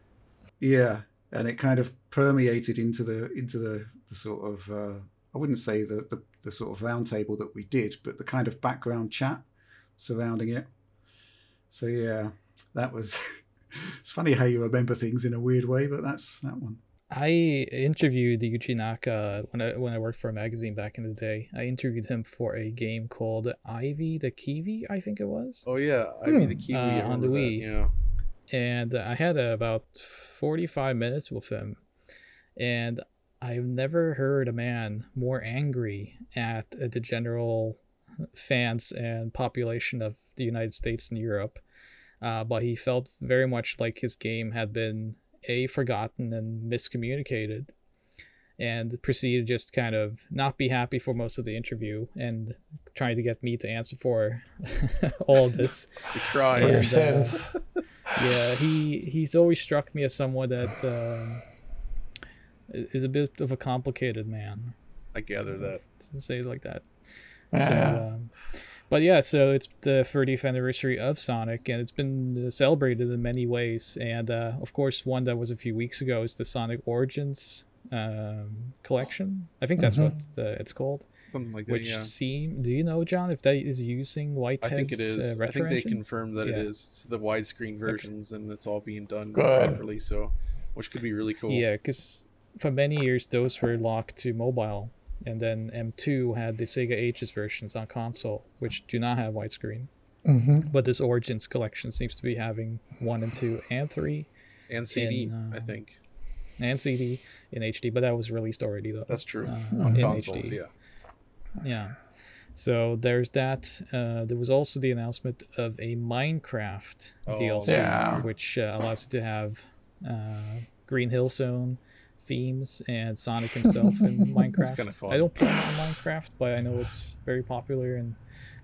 yeah, and it kind of permeated into the into the the sort of uh, I wouldn't say the, the the sort of roundtable that we did, but the kind of background chat surrounding it. So yeah, that was. it's funny how you remember things in a weird way, but that's that one. I interviewed Yuji Naka when I when I worked for a magazine back in the day. I interviewed him for a game called Ivy the Kiwi, I think it was. Oh yeah, I mean the Hmm. Kiwi Uh, on the remember that, Wii. Yeah. and I had uh, about 45 minutes with him. And I've never heard a man more angry at uh, the general fans and population of the United States and Europe. Uh, but he felt very much like his game had been a forgotten and miscommunicated and proceeded to just kind of not be happy for most of the interview and trying to get me to answer for all this The For cry. your And, uh, sins. yeah, he he's always struck me as someone that um, is a bit of a complicated man, I gather that. to say it like that. Yeah. So, um, but yeah, so it's the 30th anniversary of Sonic, and it's been uh, celebrated in many ways. And uh, of course, one that was a few weeks ago is the Sonic Origins um, collection. I think that's what uh, it's called. Something like that. Which yeah. seem? Do you know, John, if that is using white I think it is. Uh, I think they engine? confirmed that Yeah. is. It's the widescreen versions, and it's all being done Good. properly. So, which could be really cool. Yeah, because for many years those were locked to mobile, and then M2 had the Sega Ages versions on console, which do not have widescreen. Mhm. But this Origins collection seems to be having one and two and three And CD, In, I uh, think and CD in HD, but that was released already though. that's true uh, on in consoles. HD. Yeah. Yeah. So there's that. Uh, there was also the announcement of a Minecraft Oh, DLC, Yeah. which uh, allows you to have uh, Green Hill Zone themes and Sonic himself in Minecraft. kinda fun. I don't play Minecraft, but I know it's very popular, and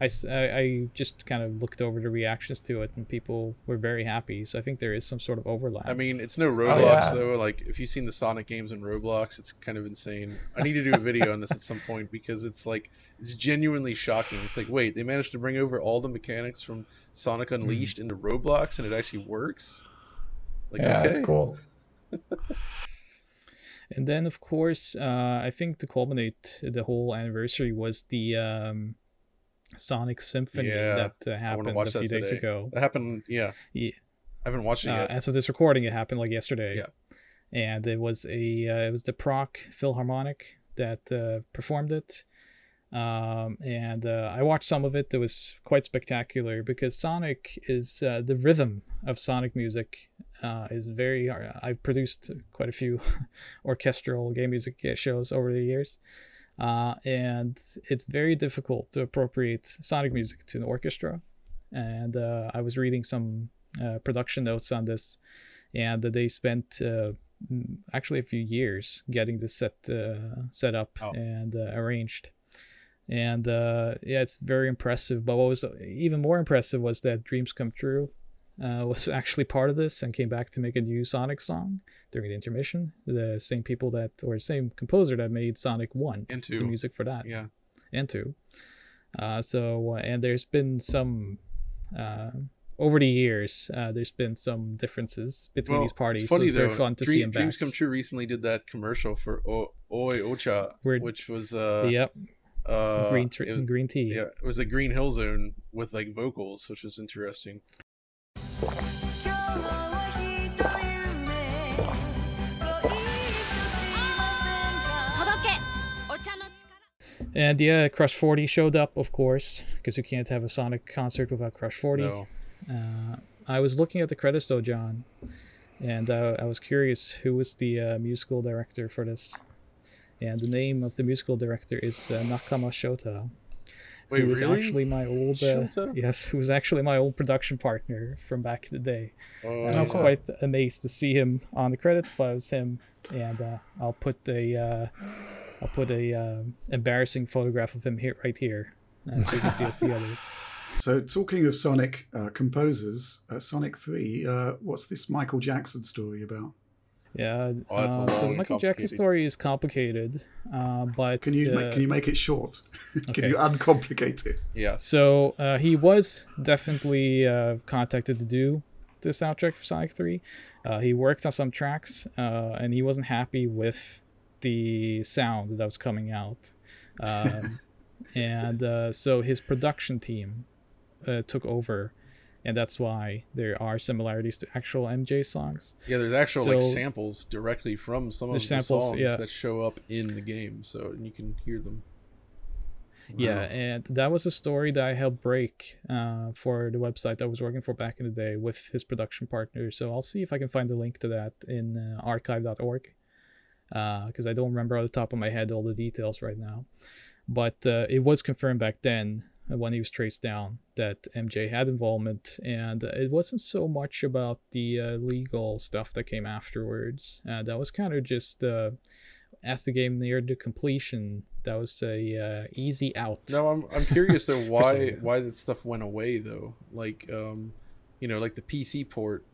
I I just kind of looked over the reactions to it, and people were very happy. So I think there is some sort of overlap. I mean, it's no oh, Roblox yeah. though. Like, if you've seen the Sonic games in Roblox, it's kind of insane. I need to do a video on this at some point because it's like it's genuinely shocking. It's like, wait, they managed to bring over all the mechanics from Sonic hmm. Unleashed into Roblox, and it actually works. Like, yeah, okay, that's cool. And then, of course, uh, I think to culminate the whole anniversary was the um, Sonic Symphony Yeah, that uh, I want to happened a few days ago. That happened. Yeah, Yeah. I haven't watched it Uh, yet. as of this recording, it happened like yesterday. Yeah. And it was a uh, it was the Prague Philharmonic that uh, performed it. Um, and uh, I watched some of it. It was quite spectacular because Sonic is uh, the rhythm of Sonic music uh, is very. I've produced quite a few orchestral game music shows over the years, uh, and it's very difficult to appropriate Sonic music to an orchestra. And uh, I was reading some uh, production notes on this, and they spent uh, actually a few years getting this set uh, set up Oh. and uh, arranged. And uh, yeah, it's very impressive. But what was even more impressive was that Dreams Come True uh, was actually part of this and came back to make a new Sonic song during the intermission. The same people that, or same composer that made Sonic One, And two. the music for that Yeah, and two. Uh, so uh, and there's been some uh, over the years. Uh, there's been some differences between well, these parties. Funny so it's though. very fun to Dream, see them Dreams back. Come True recently did that commercial for o- Oi Ocha, Where- which was uh, yep uh, green, tr- was, green tea. Yeah, it was a Green Hill Zone with like vocals, which was interesting. Ah! And yeah, Crush 40 showed up, of course, because you can't have a Sonic concert without Crush 40. No. Uh, I was looking at the credits though, John, and uh, I was curious who was the uh, musical director for this. And the name of the musical director is uh, Nakama Shota. wait, who was really? actually my old uh, yes, who was actually my old production partner from back in the day. Oh, And I was cool. quite amazed to see him on the credits, but it was him. And uh, I'll put a uh, I'll put a uh, embarrassing photograph of him here right here, uh, so you can see us together. So, talking of Sonic uh, composers, uh, Sonic 3, uh, what's this Michael Jackson story about? Yeah. Oh, that's a uh, so long and Michael Jackson's story is complicated, uh, but Can you, uh, make, can you make it short? can okay. you uncomplicate it? yeah. So uh, he was definitely uh, contacted to do the soundtrack for Sonic 3. Uh, he worked on some tracks, uh, and he wasn't happy with the sound that was coming out. Um, and uh, so his production team uh, took over, and that's why there are similarities to actual MJ songs. Yeah, there's actual like samples directly from some of There's the songs yeah. that show up in the game, so and you can hear them. Yeah, and that was a story that I helped break uh, for the website that I was working for back in the day with his production partner. So I'll see if I can find a link to that in uh, archive.org because I don't remember off the top of my head all the details right now. But uh, it was confirmed back then uh, when he was traced down that MJ had involvement, and it wasn't so much about the uh, legal stuff that came afterwards. Uh, that was kind of just uh, as the game neared the completion, that was a uh, easy out. No, I'm I'm curious though why why that stuff went away though. Like um, you know, like the PC port,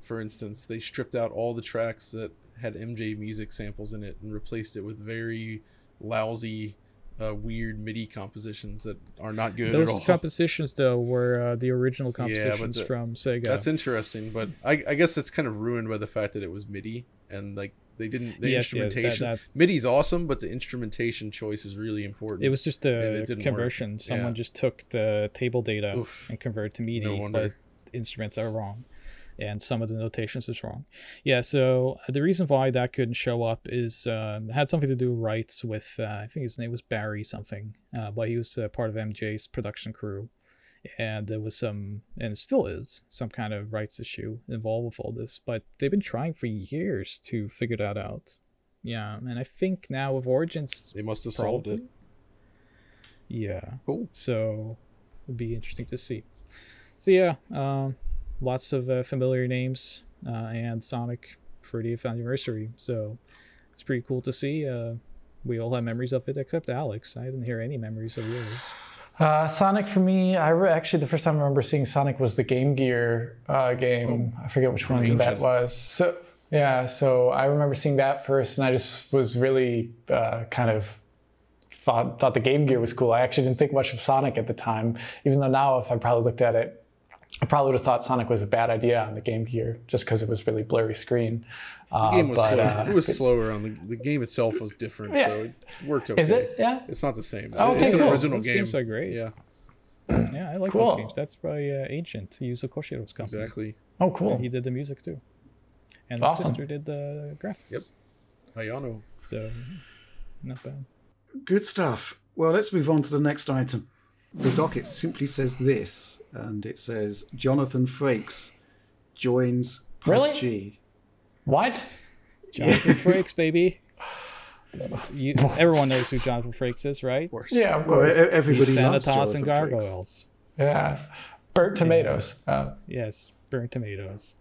for instance, they stripped out all the tracks that had MJ music samples in it and replaced it with very lousy, uh, weird MIDI compositions that are not good Those at all. compositions, though, were uh, the original Yeah, compositions the- from Sega. That's interesting, but I, I guess it's kind of ruined by the fact that it was MIDI and like they didn't the Yes, yes, that- instrumentation. MIDI's awesome, but the instrumentation choice is really important. It was just a didn't work. conversion. Someone Yeah. just took the table data Oof. and converted to MIDI, No but instruments are wrong, and some of the notations is wrong. Yeah, so uh, the reason why that couldn't show up is um, had something to do with rights with uh, I think his name was Barry something, uh, but he was uh, part of MJ's production crew, and there was some, and still is some kind of rights issue involved with all this. But they've been trying for years to figure that out. Yeah, and I think now with Origins, they must have solved it. Yeah. Cool. So it'd be interesting to see. So yeah, um, lots of uh, familiar names uh, and Sonic 30th anniversary. So it's pretty cool to see. Uh, we all have memories of it except Alex. I didn't hear any memories of yours. Uh, Sonic for me, I re- actually the first time I remember seeing Sonic was the Game Gear uh, game. I forget which one that was. So yeah, so I remember seeing that first, and I just was really uh, kind of thought thought the Game Gear was cool. I actually didn't think much of Sonic at the time, even though now if I probably looked at it, I probably would have thought Sonic was a bad idea on the Game Gear just because it was really blurry screen. Uh, The game was but, uh, it was slower on the the game itself was different, Yeah. so it worked okay. is it? Yeah. It's not the same. Oh, okay, it's an cool. original Those game. games are great. Yeah, Yeah, I like Cool. those games. That's by uh, Ancient, Yuzo Koshiro's company. exactly. Oh, cool. He did the music too. And Awesome. his sister did the graphics. Yep. Ayano. So, not bad. Good stuff. Well, let's move on to the next item. The docket simply says this, and it says Jonathan Frakes joins Really? What? Jonathan Frakes, baby. You, everyone knows who Jonathan Frakes is, right? Yeah, of Well, course. everybody loves Xanatos and Jonathan Frakes. gargoyles. Yeah. Burnt tomatoes. Uh, Yes, burnt tomatoes.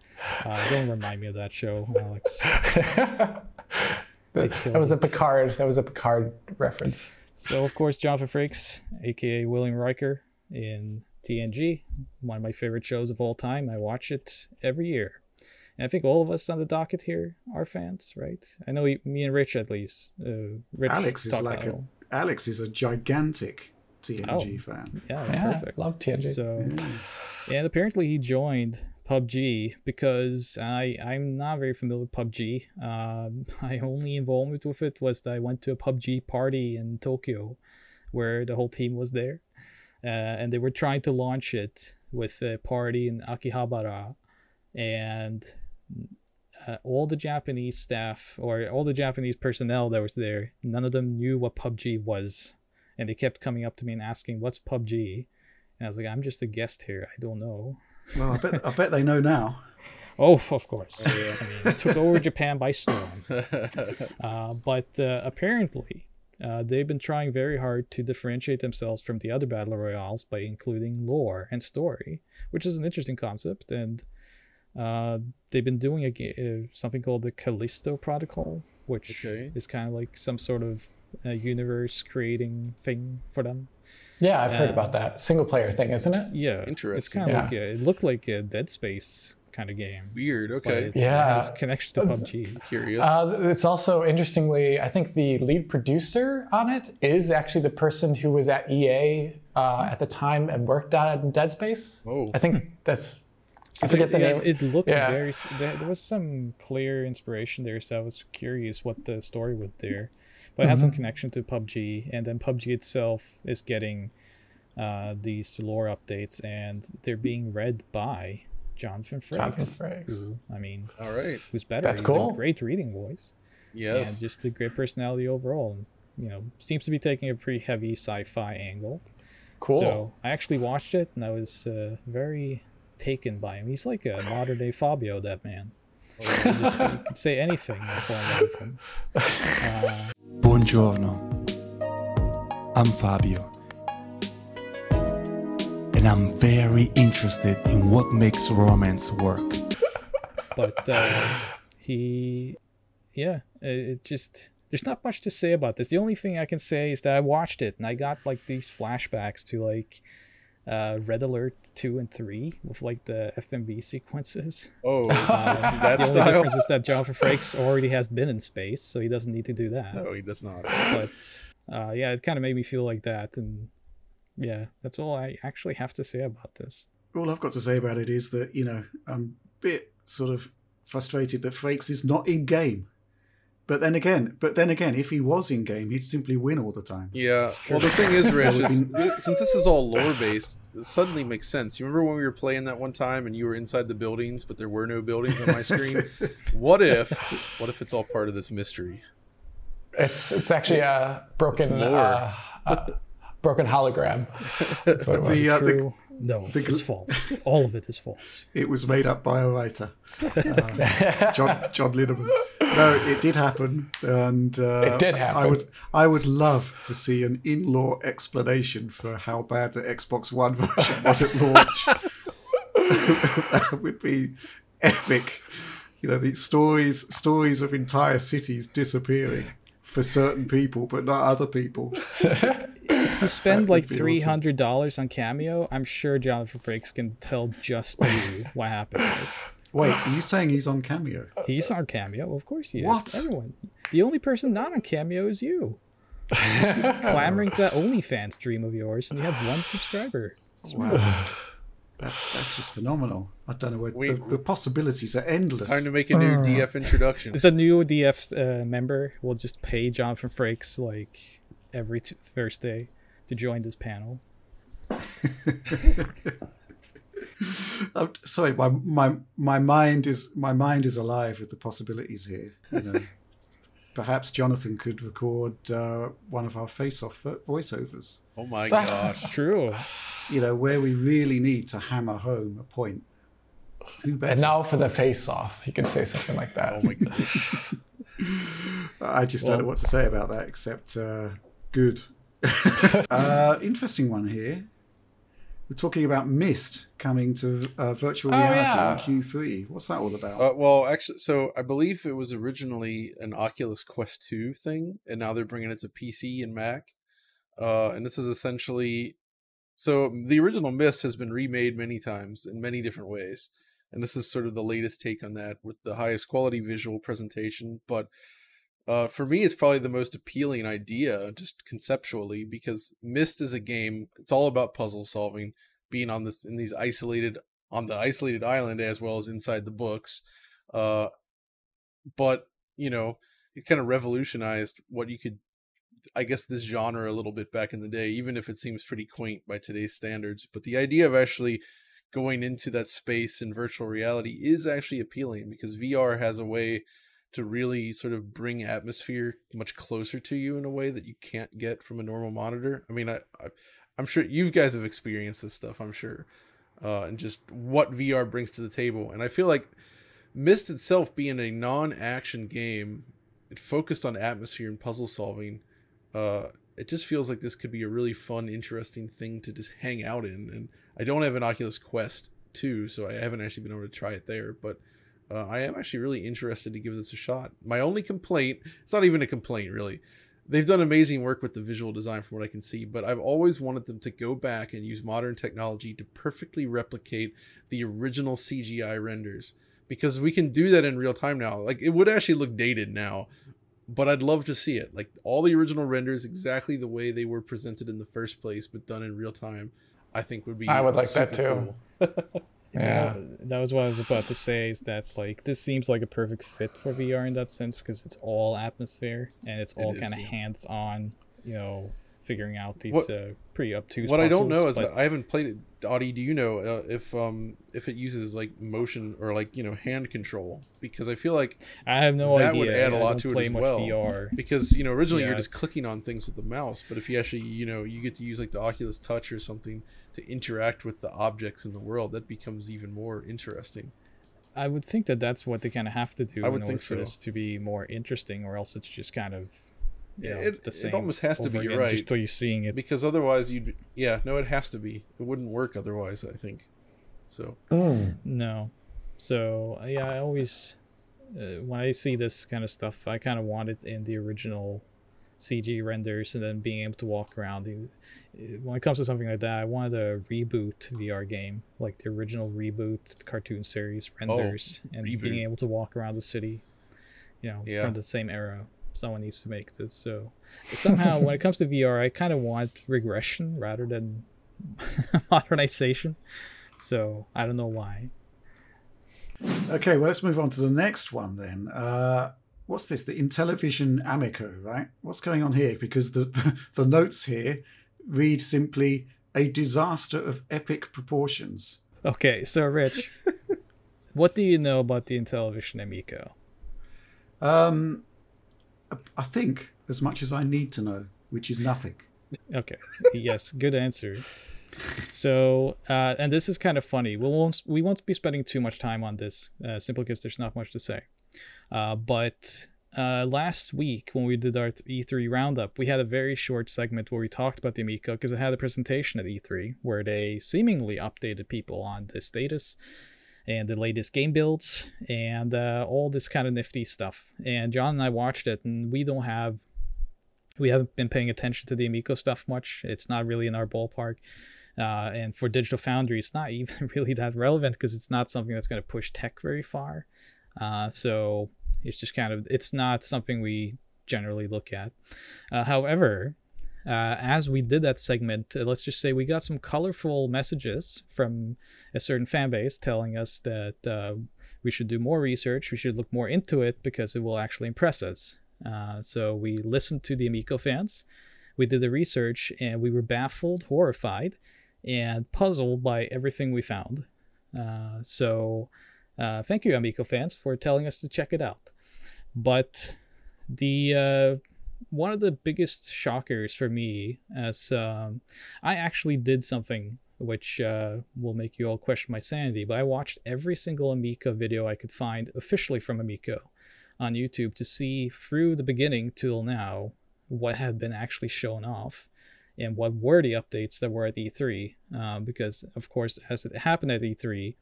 Uh, don't remind me of that show, Alex. that was a Picard. That was a Picard reference. So, of course, Jonathan Frakes, aka William Riker, in TNG, one of my favorite shows of all time. I watch it every year. And I think all of us on the docket here are fans, right? I know me and Rich, at least. Uh, Rich Alex is like a it. Alex is a gigantic TNG Oh. fan. Yeah, Yeah, perfect. love TNG. So, and apparently he joined PUBG because I I'm not very familiar with PUBG. Um, my only involvement with it was that I went to a PUBG party in Tokyo where the whole team was there, uh, and they were trying to launch it with a party in Akihabara, and uh, all the Japanese staff or all the Japanese personnel that was there, none of them knew what PUBG was, and they kept coming up to me and asking, "What's PUBG?" And I was like, "I'm just a guest here. I don't know." Well, I bet, I bet they know now. Oh, of course. I mean, took over Japan by storm. Uh, but uh, apparently, uh, they've been trying very hard to differentiate themselves from the other battle royales by including lore and story, which is an interesting concept. And uh, they've been doing a, uh, something called the Callisto Protocol, which Okay. is kind of like some sort of uh, universe creating thing for them. Yeah, I've heard about that single player thing, isn't it? Yeah, interesting. It's kind of Yeah. like a, it looked like a Dead Space kind of game. Weird. but Okay. it Yeah. has connection to PUBG. Curious. Uh, it's also interestingly, I think the lead producer on it is actually the person who was at EA uh, at the time and worked on Dead Space. Oh. I think that's. I So forget the yeah, name. It looked Yeah. very. There, there was some clear inspiration there, so I was curious what the story was there. But it has Mm-hmm. some connection to PUBG, and then PUBG itself is getting uh, these lore updates, and they're being read by Jonathan Frakes. Jonathan Frakes. Who, I mean, All right. who's better? That's He's cool. A great reading voice, Yes, and just a great personality overall. And, you know, seems to be taking a pretty heavy sci-fi angle. Cool. So I actually watched it and I was uh, very taken by him. He's like a modern day Fabio, that man. He just, he could say anything and fall in love with him. Uh, Buongiorno. I'm Fabio. And I'm very interested in what makes romance work. but uh, he, yeah, it, just there's not much to say about this. The only thing I can say is that I watched it and I got like these flashbacks to like uh, Red Alert two and three with like the FMV sequences. Oh, Uh, it's- it's the only style. difference is that Jonathan Frakes already has been in space, so he doesn't need to do that. No, he does not. but uh, yeah, it kind of made me feel like that, and yeah, that's all I actually have to say about this. All I've got to say about it is that, you know, I'm a bit sort of frustrated that Frakes is not in game. But then again, but then again, if he was in game, he'd simply win all the time. Yeah. Well, the thing is, Rich, That is, would th- since this is all lore based, it suddenly makes sense. You remember when we were playing that one time and you were inside the buildings, but there were no buildings on my screen? what if? What if it's all part of this mystery? it's it's actually a broken It's lore. uh, uh, broken hologram. That's what it was. The, uh, the- True? No, the- it's false. All of it is false. It was made up by a writer, uh, John John Linneman. No, it did happen, and uh, It did happen. I would I would love to see an in-law explanation for how bad the Xbox One version was at launch. that would be epic. You know, the stories stories of entire cities disappearing for certain people, but not other people. If you spend like be three awesome. hundred dollars on Cameo, I'm sure Jonathan Frakes can tell just you what happened. Wait, are you saying he's on Cameo? He's on Cameo, of course he is. What? Everyone. The only person not on Cameo is you. Clamoring to that OnlyFans dream of yours, and you have one subscriber. Wow. That's that's just phenomenal. I don't know where We- the, the possibilities are endless. It's time to make a new DF introduction. Is a new DF uh, member will just pay Jonathan Frakes like every t- Thursday to join this panel. I'm sorry, my, my my mind is my mind is alive with the possibilities here. You know, perhaps Jonathan could record uh, one of our face-off voiceovers. Oh my gosh. True. You know, where we really need to hammer home a point. Who better? and now for the face off, you could say something like that. Oh my gosh. I just don't know what to say about that except uh, good. uh, interesting one here. We're talking about Myst coming to uh, virtual Oh, reality yeah. in Q3. What's that all about? Uh, well, actually, so I believe it was originally an Oculus Quest 2 thing, and now they're bringing it to PC and Mac. Uh, and this is essentially so the original Myst has been remade many times in many different ways, and this is sort of the latest take on that with the highest quality visual presentation. But uh, for me, it's probably the most appealing idea, just conceptually, because Myst is a game. It's all about puzzle solving, being on this in these isolated on the isolated island as well as inside the books. Uh, but you know, it kind of revolutionized what you could I guess this genre a little bit back in the day, even if it seems pretty quaint by today's standards. But the idea of actually going into that space in virtual reality is actually appealing because VR has a way to really sort of bring atmosphere much closer to you in a way that you can't get from a normal monitor. I mean, I, I I'm sure you guys have experienced this stuff. I'm sure, uh, and just what VR brings to the table. And I feel like Myst itself being a non-action game, it focused on atmosphere and puzzle solving. Uh, it just feels like this could be a really fun, interesting thing to just hang out in. And I don't have an Oculus Quest 2, so I haven't actually been able to try it there. But uh, I am actually really interested to give this a shot. My only complaint, it's not even a complaint really. They've done amazing work with the visual design from what I can see, but I've always wanted them to go back and use modern technology to perfectly replicate the original CGI renders because we can do that in real time now. Like it would actually look dated now, but I'd love to see it. Like all the original renders exactly the way they were presented in the first place but done in real time. I think would be I would like that too. cool. Yeah. That, that was what I was about to say. Is that like this seems like a perfect fit for VR in that sense because it's all atmosphere and it's all is, kind of yeah. hands-on. You know, figuring out these What- uh, pretty obtuse. what I don't know puzzles, is that I haven't played it. Audi, do you know uh, if um if it uses like motion or like you know hand control? Because I feel like I have no that idea. would add a lot to it as well. VR. because you know originally you're just clicking on things with the mouse, but if you actually you know you get to use like the Oculus Touch or something to interact with the objects in the world, that becomes even more interesting. I would think that that's what they kind of have to do I would in order think for this to be more interesting, or else it's just kind of you Yeah, know, it- the it almost has to be, you're again, right. Just where you're seeing it. Because otherwise you'd yeah no it has to be it wouldn't work otherwise I think so Mm. No. So uh, yeah, I always uh, when I see this kind of stuff, I kind of want it in the original CG renders, and then being able to walk around. Uh, When it comes to something like that, I wanted a reboot VR game, like the original reboot cartoon series renders, and reboot. being able to walk around the city, you know, Yeah. from the same era. Someone needs to make this. So somehow, when it comes to VR, I kind of want regression rather than modernization. So I don't know why. Okay, well, let's move on to the next one then. Uh, what's this? The Intellivision Amico, right? What's going on here? Because the the notes here read simply a disaster of epic proportions. Okay, so Rich, what do you know about the Intellivision Amico? Um, I think as much as I need to know, which is nothing. Okay, yes, good answer. So, uh, and this is kind of funny. We won't we won't be spending too much time on this, uh, simply because there's not much to say. Uh, but uh, last week when we did our E3 roundup, we had a very short segment where we talked about the Amico because it had a presentation at E3 where they seemingly updated people on the status and the latest game builds and uh, all this kind of nifty stuff. And John and I watched it, and we don't have we haven't been paying attention to the Amico stuff much. It's not really in our ballpark. Uh, and for Digital Foundry, it's not even really that relevant because it's not something that's going to push tech very far. Uh, so it's just kind of it's not something we generally look at. Uh, however, uh, as we did that segment, uh, let's just say we got some colorful messages from a certain fan base telling us that uh, we should do more research, we should look more into it because it will actually impress us. Uh, so we listened to the Amico fans, we did the research, and we were baffled, horrified, and puzzled by everything we found. Uh, so uh, thank you, Amico fans, for telling us to check it out. But the one of the biggest shockers for me, as um, I actually did something which uh, will make you all question my sanity, but I watched every single Amico video I could find officially from Amico on YouTube to see through the beginning till now what had been actually shown off and what were the updates that were at E3. Uh, because, of course, as it happened at E3,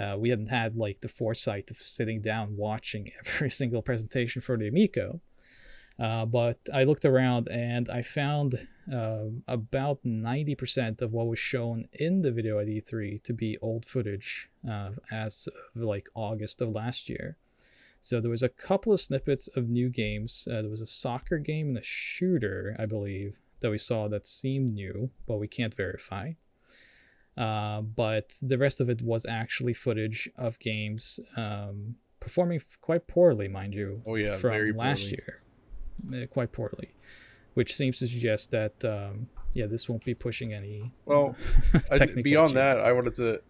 uh, we hadn't had like the foresight of sitting down watching every single presentation for the Amico. Uh, but I looked around and I found uh, about 90% of what was shown in the video at E3 to be old footage uh, as of like August of last year. So there was a couple of snippets of new games. Uh, there was a soccer game and a shooter, I believe, that we saw that seemed new, but we can't verify. Uh, but the rest of it was actually footage of games um, performing f- quite poorly, mind you, oh yeah from last poorly. year, quite poorly. which seems to suggest that um, yeah, this won't be pushing any. Well, I, beyond that. I wanted to.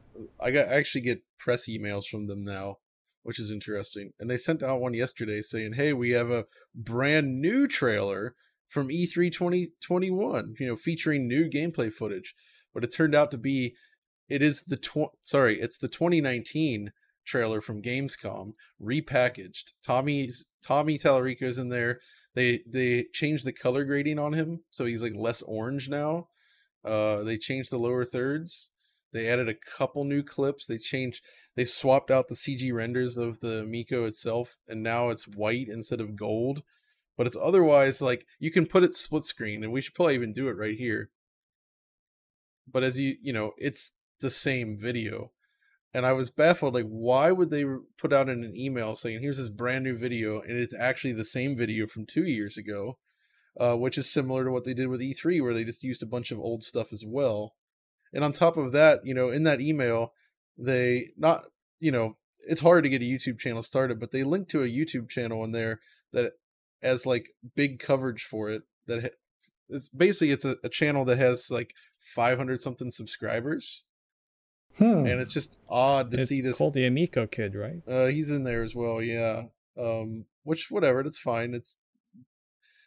I got I actually get press emails from them now, which is interesting. And they sent out one yesterday saying, "Hey, we have a brand new trailer from E E3 2021. You know, featuring new gameplay footage." But it turned out to be, it is the tw- sorry, it's the 2019 trailer from Gamescom repackaged. Tommy's Tommy Tallarico's in there. They they changed the color grading on him, so he's like less orange now. Uh, they changed the lower thirds. They added a couple new clips. They changed. They swapped out the CG renders of the Miko itself, and now it's white instead of gold. But it's otherwise like you can put it split screen, and we should probably even do it right here. But as you you know, it's the same video, and I was baffled. Like, why would they put out in an email saying, "Here's this brand new video," and it's actually the same video from two years ago, uh, which is similar to what they did with E3, where they just used a bunch of old stuff as well. And on top of that, you know, in that email, they not, you know, it's hard to get a YouTube channel started, but they link to a YouTube channel in there that has like big coverage for it. That ha- it's basically it's a, a channel that has like 500 something subscribers, Hmm. and it's just odd to it's see this. called the Amico Kid, right? Uh, he's in there as well, yeah. Um, which whatever, that's fine. It's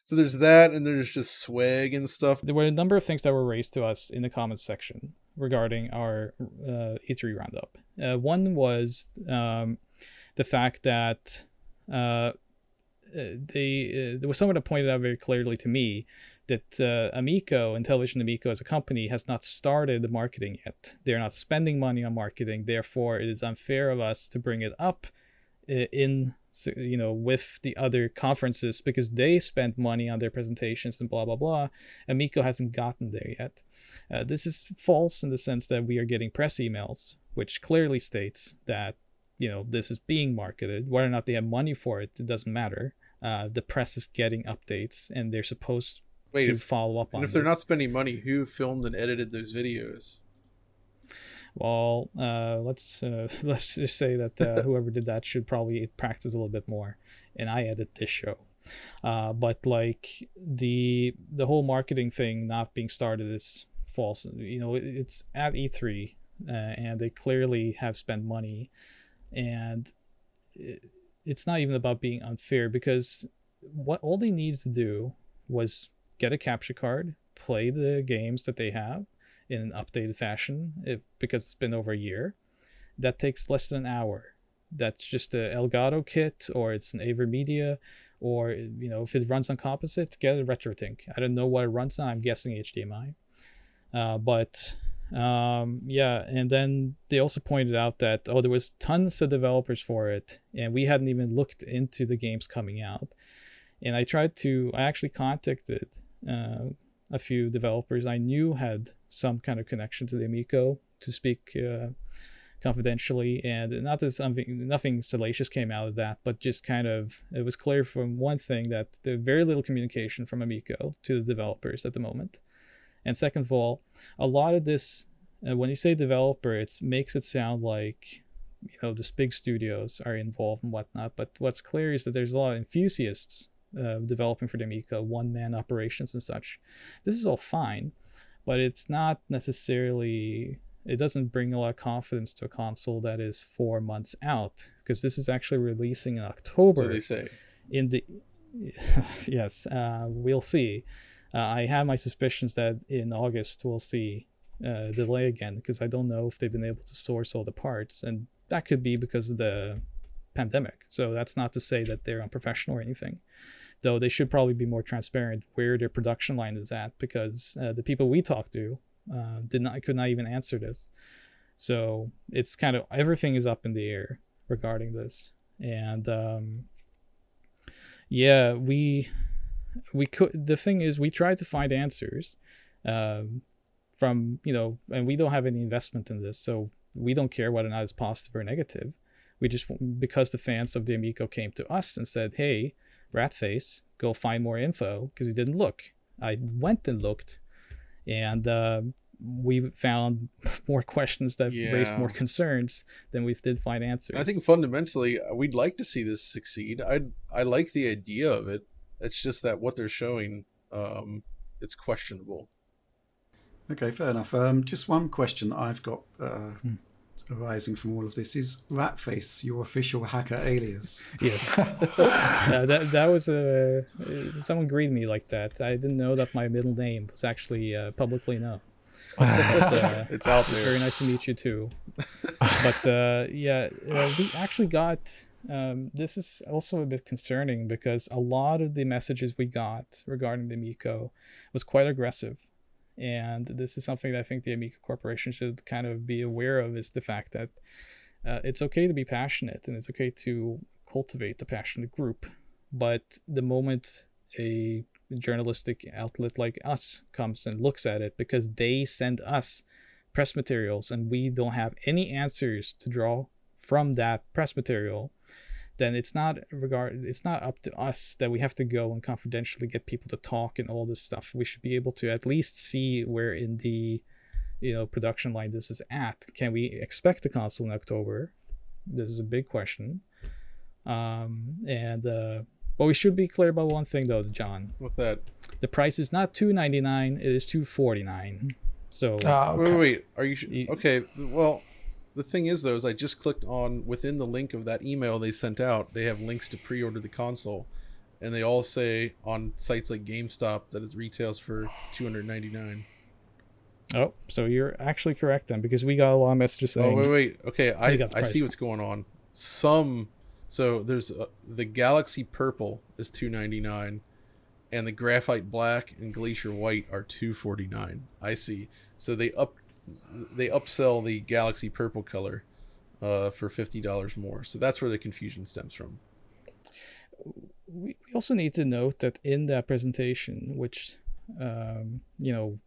so there's that, and there's just swag and stuff. There were a number of things that were raised to us in the comments section regarding our uh, E3 roundup. Uh, one was um, the fact that uh, uh, they uh, there was someone that pointed out very clearly to me that uh, Amico and Intellivision Amico as a company has not started marketing yet. They're not spending money on marketing. Therefore, it is unfair of us to bring it up uh, in you know with the other conferences because they spent money on their presentations and blah blah blah. Amico hasn't gotten there yet. Uh, this is false in the sense that we are getting press emails, which clearly states that you know this is being marketed. Whether or not they have money for it, it doesn't matter. Uh, the press is getting updates, and they're supposed Wait, to if, follow up on. and if they're this. not spending money, who filmed and edited those videos? Well, uh, let's uh, let's just say that uh, whoever did that should probably practice a little bit more. And I edit this show, uh, but like the the whole marketing thing not being started is false. You know, it's at E3, uh, and they clearly have spent money, and it, it's not even about being unfair because what all they needed to do was get a capture card, play the games that they have in an updated fashion if, because it's been over a year. That takes less than an hour. That's just a Elgato kit or it's an AverMedia or you know if it runs on composite, get a RetroTink. I don't know what it runs on. I'm guessing HDMI. Uh, but um, yeah, and then they also pointed out that oh there was tons of developers for it, and we hadn't even looked into the games coming out. And I tried to I actually contacted uh, a few developers I knew had some kind of connection to the Amico to speak uh, confidentially, and not that something nothing salacious came out of that, but just kind of it was clear from one thing that there very little communication from Amico to the developers at the moment, and second of all, a lot of this uh, when you say developer, it makes it sound like you know the big studios are involved and whatnot, but what's clear is that there's a lot of enthusiasts uh, developing for the Amico, one man operations and such. This is all fine, but it's not necessarily. It doesn't bring a lot of confidence to a console that is four months out because this is actually releasing in October. So they say. In the yes, uh, we'll see. Uh, I have my suspicions that in August we'll see uh, delay again because I don't know if they've been able to source all the parts, and that could be because of the pandemic. So that's not to say that they're unprofessional or anything. Though they should probably be more transparent where their production line is at, because uh, the people we talked to uh, did not could not even answer this. So it's kind of everything is up in the air regarding this, and um, yeah, we we could. The thing is, we tried to find answers um, from you know, and we don't have any investment in this, so we don't care whether or not it's positive or negative. We just because the fans of the Amico came to us and said, "Hey, Ratface, go find more info," because he didn't look. I went and looked, and uh, we found more questions that raised more concerns than we did find answers. I think fundamentally, uh, we'd like to see this succeed. I I like the idea of it. It's just that what they're showing um, it's questionable. Okay, fair enough. Um, just one question I've got uh, arising from all of this is Ratface your official hacker alias? Yes. uh, that that was a uh, someone greeted me like that. I didn't know that my middle name was actually uh, publicly known. But, uh, It's out there. Very nice to meet you too. but uh, yeah, uh, we actually got. Um, this is also a bit concerning because a lot of the messages we got regarding the Miko was quite aggressive, and this is something that I think the Amico Corporation should kind of be aware of. Is the fact that uh, it's okay to be passionate and it's okay to cultivate the passionate group, but the moment a journalistic outlet like us comes and looks at it because they send us press materials and we don't have any answers to draw from that press material then it's not regard it's not up to us that we have to go and confidentially get people to talk and all this stuff we should be able to at least see where in the you know production line this is at can we expect the console in october this is a big question um and uh but we should be clear about one thing though john With that, the price is not 299 it is 249 so Ah, wait, okay. wait, wait. Are you sh- You- okay? Well, the thing is, though, is I just clicked on within the link of that email they sent out. They have links to pre-order the console, and they all say on sites like GameStop that it retails for two hundred ninety nine. oh so you're actually correct then because we got a lot of messages Oh saying wait, wait. Okay, I I see what's going on. Some so there's uh, the Galaxy Purple is two ninety nine, and the Graphite Black and Glacier White are two forty nine. I see. So they up they upsell the Galaxy Purple color uh, for fifty dollars more. So that's where the confusion stems from. we also need to note that in that presentation, which um, you know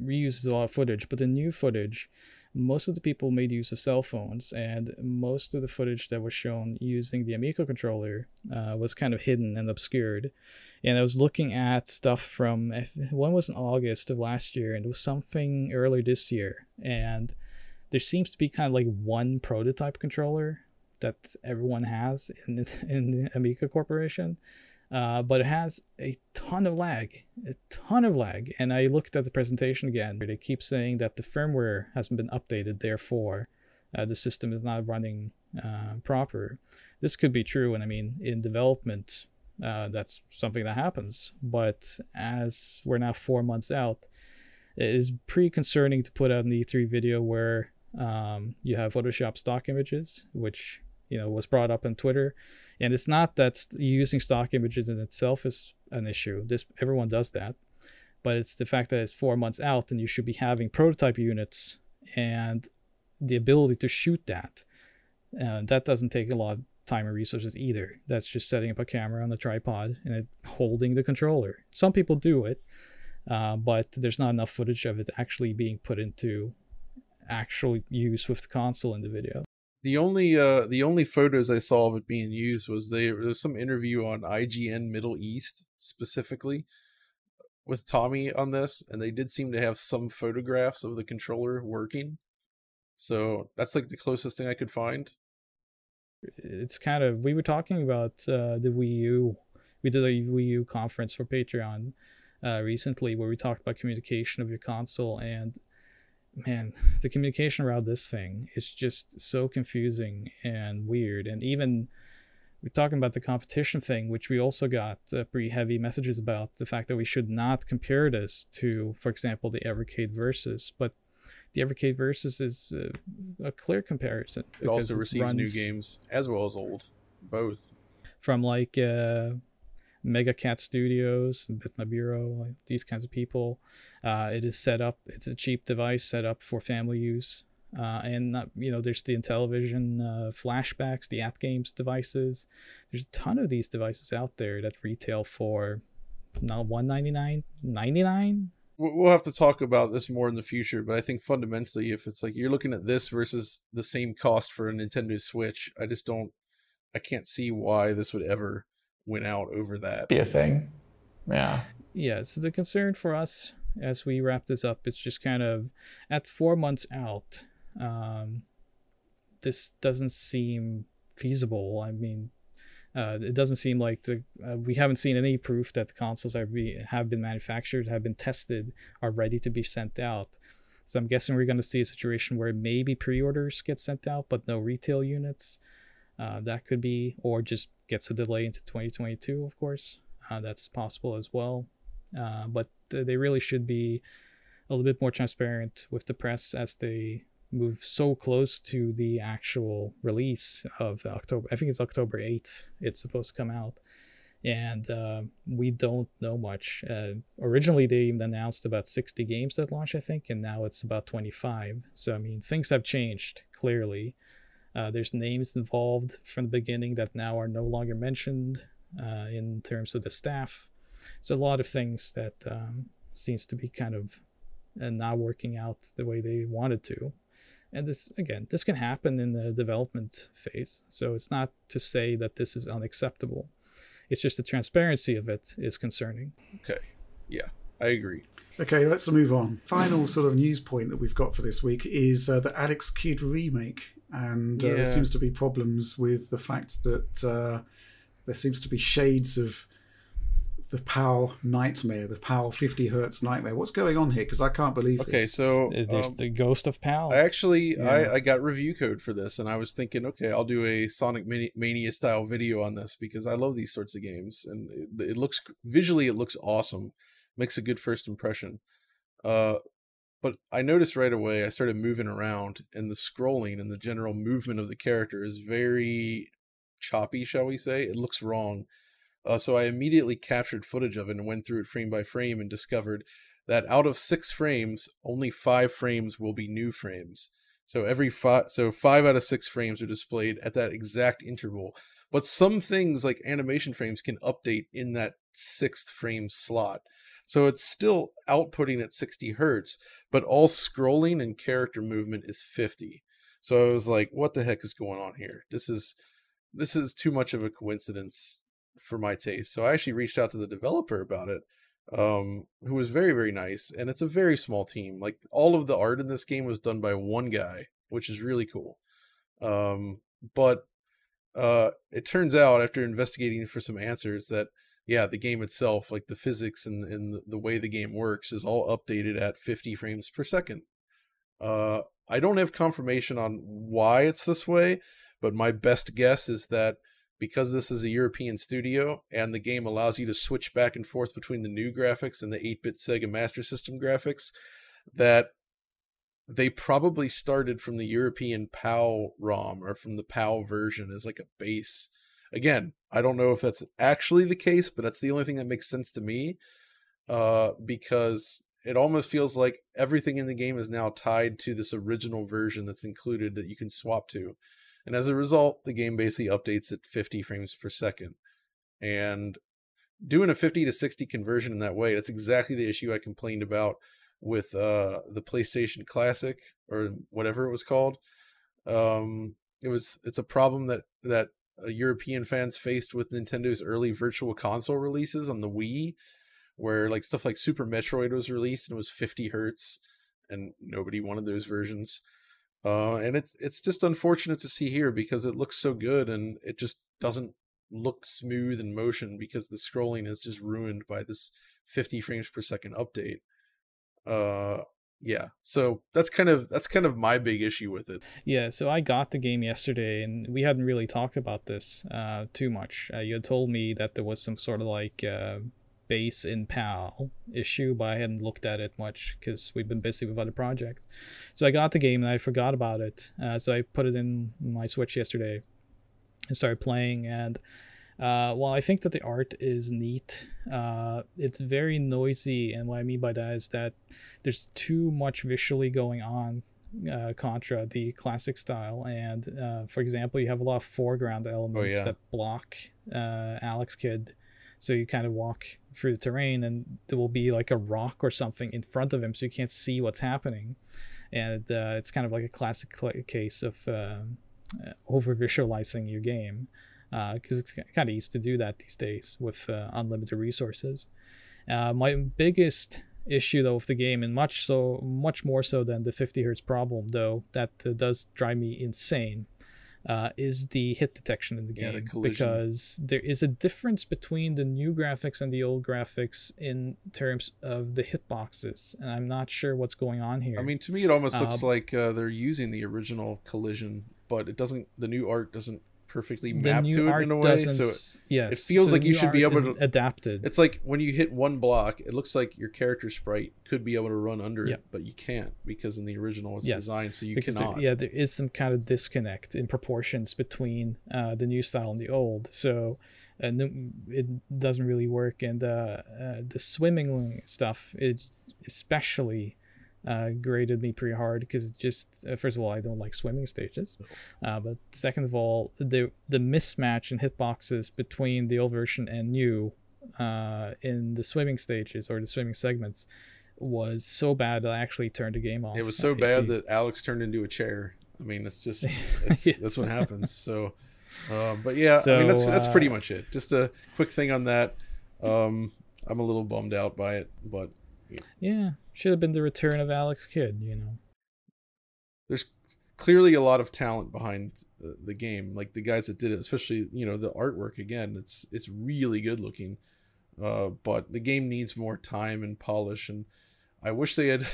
reuses a lot of footage, but the new footage, most of the people made use of cell phones, and most of the footage that was shown using the Amico controller uh, was kind of hidden and obscured. And I was looking at stuff from one was in August of last year, and it was something earlier this year, and there seems to be kind of like one prototype controller that everyone has in in Amico Corporation, uh, but it has a ton of lag, a ton of lag. And I looked at the presentation again. They keep saying that the firmware hasn't been updated, therefore uh, the system is not running uh, proper. This could be true, and I mean in development. Uh, that's something that happens, but as we're now four months out, it is pretty concerning to put out an E3 video where um, you have Photoshop stock images, which you know was brought up on Twitter, and it's not that using stock images in itself is an issue. This everyone does that, but it's the fact that it's four months out and you should be having prototype units and the ability to shoot that. Uh, that doesn't take a lot of time and resources either. That's just setting up a camera on the tripod and it, holding the controller. Some people do it, uh, but there's not enough footage of it actually being put into actual use with the console in the video. The only uh the only photos I saw of it being used was they, there was some interview on IGN Middle East specifically with Tommy on this, and they did seem to have some photographs of the controller working. So that's like the closest thing I could find. it's kind of we were talking about uh, the Wii U. We did a Wii U conference for Patreon uh, recently where we talked about communication of your console and man, the communication around this thing is just so confusing and weird. And even we're talking about the competition thing, which we also got uh, pretty heavy messages about the fact that we should not compare this to, for example, the Evercade Versus, but the Evercade Versus is uh, a clear comparison. It also receives new games as well as old, both. from like uh, Mega Cat Studios, Bitmap Bureau, like these kinds of people. Uh, it is set up. It's a cheap device set up for family use. Uh, and not, you know, there's the Intellivision uh, flashbacks, the AtGames devices. There's a ton of these devices out there that retail for not 199 99 We'll have to talk about this more in the future, but I think fundamentally, if it's like you're looking at this versus the same cost for a Nintendo Switch, I just don't, I can't see why this would ever win out over that. Be a thing. Yeah. yeah so the concern for us as we wrap this up it's just kind of at four months out um, this doesn't seem feasible i mean Uh, it doesn't seem like the uh, we haven't seen any proof that the consoles are be, have been manufactured, have been tested, are ready to be sent out. So I'm guessing we're going to see a situation where maybe pre-orders get sent out, but no retail units. Uh, that could be, or just gets a delay into 2022. Of course, uh, that's possible as well. Uh, but th- they really should be a little bit more transparent with the press as they move so close to the actual release of October. I think it's October 8th. It's supposed to come out. And uh, we don't know much. Uh, originally, they even announced about 60 games at launch, I think, and now it's about 25. So, I mean, things have changed clearly. Uh, there's names involved from the beginning that now are no longer mentioned uh, in terms of the staff. So, a lot of things that um, seems to be kind of uh, not working out the way they wanted to and this again this can happen in the development phase so it's not to say that this is unacceptable it's just the transparency of it is concerning Okay. Yeah, I agree. Okay, let's move on. Final sort of news point that we've got for this week is uh, the Alex Kidd remake, and uh, Yeah. there seems to be problems with the fact that uh, there seems to be shades of the PAL nightmare, the PAL 50 hertz nightmare. What's going on here? Because I can't believe Okay, this. so Uh, there's um, the ghost of pal I actually Yeah. I, I got review code for this and I was thinking, okay, I'll do a Sonic Mania style video on this because I love these sorts of games and it, it looks visually it looks awesome, makes a good first impression. Uh, but I noticed right away I started moving around and the scrolling and the general movement of the character is very choppy, shall we say? It looks wrong. Uh, so I immediately captured footage of it and went through it frame by frame and discovered that out of six frames, only five frames will be new frames. So every five, so five out of six frames are displayed at that exact interval. But some things like animation frames can update in that sixth frame slot. So it's still outputting at 60 hertz, but all scrolling and character movement is 50. So I was like, what the heck is going on here? This is this is too much of a coincidence for my taste. So I actually reached out to the developer about it um, who was very very nice, and it's a very small team. Like all of the art in this game was done by one guy, which is really cool. Um, but uh, it turns out after investigating for some answers that yeah, the game itself, like the physics and and the- way the game works, is all updated at 50 frames per second. Uh, I don't have confirmation on why it's this way, but my best guess is that because this is a European studio and the game allows you to switch back and forth between the new graphics and the 8-bit Sega Master System graphics, that they probably started from the European PAL ROM or from the PAL version as like a base. Again, I don't know if that's actually the case, but that's the only thing that makes sense to me. Uh, because it almost feels like everything in the game is now tied to this original version that's included that you can swap to. And as a result, the game basically updates at 50 frames per second. And doing a 50 to 60 conversion in that way, that's exactly the issue I complained about with uh, the PlayStation Classic or whatever it was called. Um, it was it's a problem that that European fans faced with Nintendo's early virtual console releases on the Wii, where like stuff like Super Metroid was released and it was 50 hertz, and nobody wanted those versions. Uh, and it's it's just unfortunate to see here because it looks so good and it just doesn't look smooth in motion because the scrolling is just ruined by this 50 frames per second update. Uh, yeah, so that's kind of that's kind of my big issue with it. Yeah, so I got the game yesterday, and we hadn't really talked about this uh, too much. Uh, you had told me that there was some sort of like uh, base in PAL issue, but I hadn't looked at it much because we've been busy with other projects. So I got the game and I forgot about it. Uh, so I put it in my Switch yesterday and started playing. And uh, while I think that the art is neat, uh, it's very noisy. And what I mean by that is that there's too much visually going on uh, contra the classic style and uh, for example you have a lot of foreground elements yeah. that block uh, alex kidd so you kind of walk through the terrain and there will be like a rock or something in front of him so you can't see what's happening and uh, it's kind of like a classic cl- case of uh, over visualizing your game because it's kind of easy to do that these days with uh, unlimited resources uh, my biggest issue though of the game and much so much more so than the 50 hertz problem though that uh, does drive me insane uh, is the hit detection in the game Yeah, the collision. because there is a difference between the new graphics and the old graphics in terms of the hitboxes, and I'm not sure what's going on here. I mean, to me, it almost looks Uh, like uh, they're using the original collision, but it doesn't. The new art doesn't perfectly mapped to it in a way. So s- yes, it feels so like you should be able to- adapted. it's like when you hit one block, it looks like your character sprite could be able to run under Yeah. it, but you can't because in the original it's designed so you because there- cannot. yeah, there is some kind of disconnect in proportions between uh, the new style and the old. So uh, it doesn't really work. And uh, uh, the swimming stuff, it especially uh, grated me pretty hard because just uh, first of all I don't like swimming stages, uh, but second of all the the mismatch in hitboxes between the old version and new uh, in the swimming stages or the swimming segments was so bad that I actually turned the game off. It was so bad that Alex turned into a chair. I mean, it's just it's, Yes. that's what happens. So, um, but yeah, I mean that's that's pretty uh, much it. Just a quick thing on that. Um, I'm a little bummed out by it, but Yeah, should have been the return of Alex Kidd, you know. there's clearly a lot of talent behind the, the game like the guys that did it especially you know the artwork again it's it's really good looking uh but the game needs more time and polish and i wish they had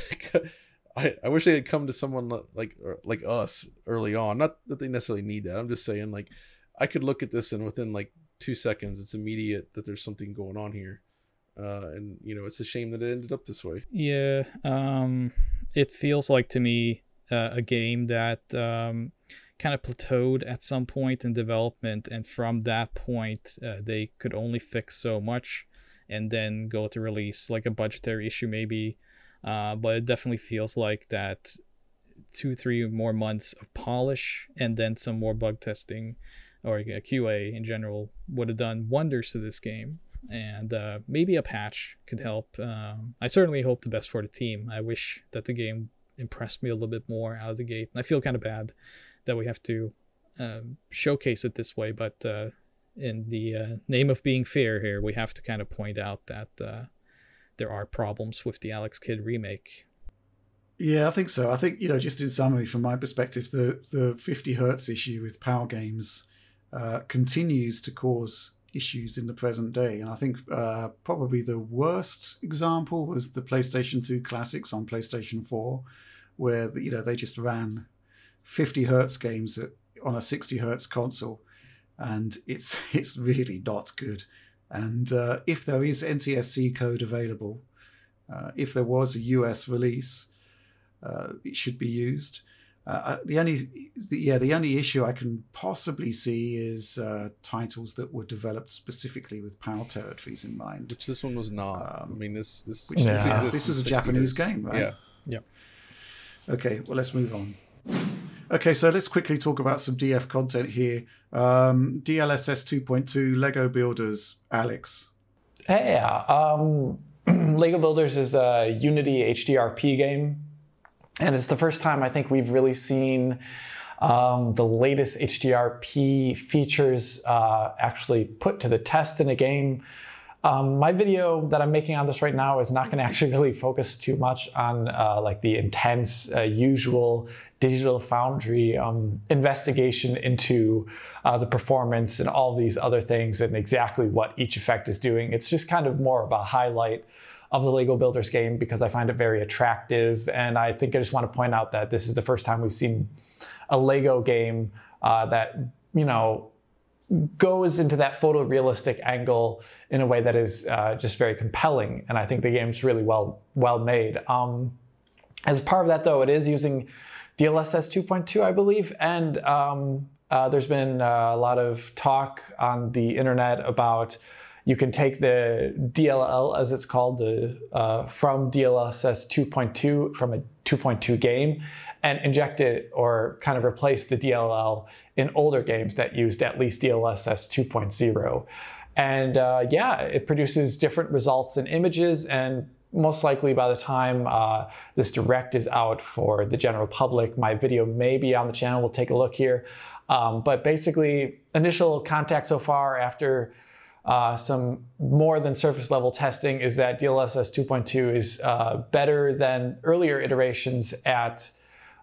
I, I wish they had come to someone like like us early on not that they necessarily need that i'm just saying like i could look at this and within like two seconds it's immediate that there's something going on here uh and you know it's a shame that it ended up this way Yeah, um, it feels like to me uh, a game that um, kind of plateaued at some point in development, and from that point, uh, they could only fix so much, and then go to release like a budgetary issue maybe. Uh, but it definitely feels like that two, three more months of polish, and then some more bug testing or QA in general would have done wonders to this game and uh, maybe a patch could help. Um, I certainly hope the best for the team. I wish that the game impressed me a little bit more out of the gate. I feel kind of bad that we have to um, showcase it this way, but uh, in the uh, name of being fair here, we have to kind of point out that uh, there are problems with the Alex Kidd remake. Yeah, I think so. I think you know, just in summary, from my perspective, the the 50 hertz issue with PAL Games uh, continues to cause issues in the present day, and I think uh, probably the worst example was the PlayStation 2 classics on PlayStation 4, where you know they just ran 50 hertz games at, on a 60 hertz console, and it's it's really not good. And uh, if there is NTSC code available, uh, if there was a US release, uh, it should be used. Uh, the only, the, yeah, the only issue I can possibly see is uh, titles that were developed specifically with PAL territories in mind. which this one was not i Um, mean this this, which this, this was a Japanese hertz. game, right? yeah Okay, well, let's move on. Okay, so let's quickly talk about some DF content here. Um, DLSS 2.2 Lego Builders, Alex. Yeah, um, Lego Builders is a Unity HDRP game, and it's the first time I think we've really seen um, the latest HDRP features uh, actually put to the test in a game. Um, my video that I'm making on this right now is not going to actually really focus too much on uh, like the intense, uh, usual Digital Foundry um, investigation into uh, the performance and all these other things and exactly what each effect is doing. It's just kind of more of a highlight of the Lego Builders game because I find it very attractive. And I think I just want to point out that this is the first time we've seen a Lego game uh, that, you know, goes into that photorealistic angle in a way that is uh, just very compelling. And I think the game's really well well made. Um, as part of that, though, it is using DLSS 2.2, I believe, and um, uh, there's been uh, a lot of talk on the internet about you can take the DLL, as it's called, the uh, from DLSS 2.2 from a 2.2 game, and inject it or kind of replace the DLL in older games that used at least DLSS 2.0. And uh, yeah, it produces different results in images and most likely by the time uh, this direct is out for the general public, my video may be on the channel. We'll take a look here. Um, but basically, initial contact so far after uh, some more than surface level testing is that DLSS 2.2 is uh, better than earlier iterations at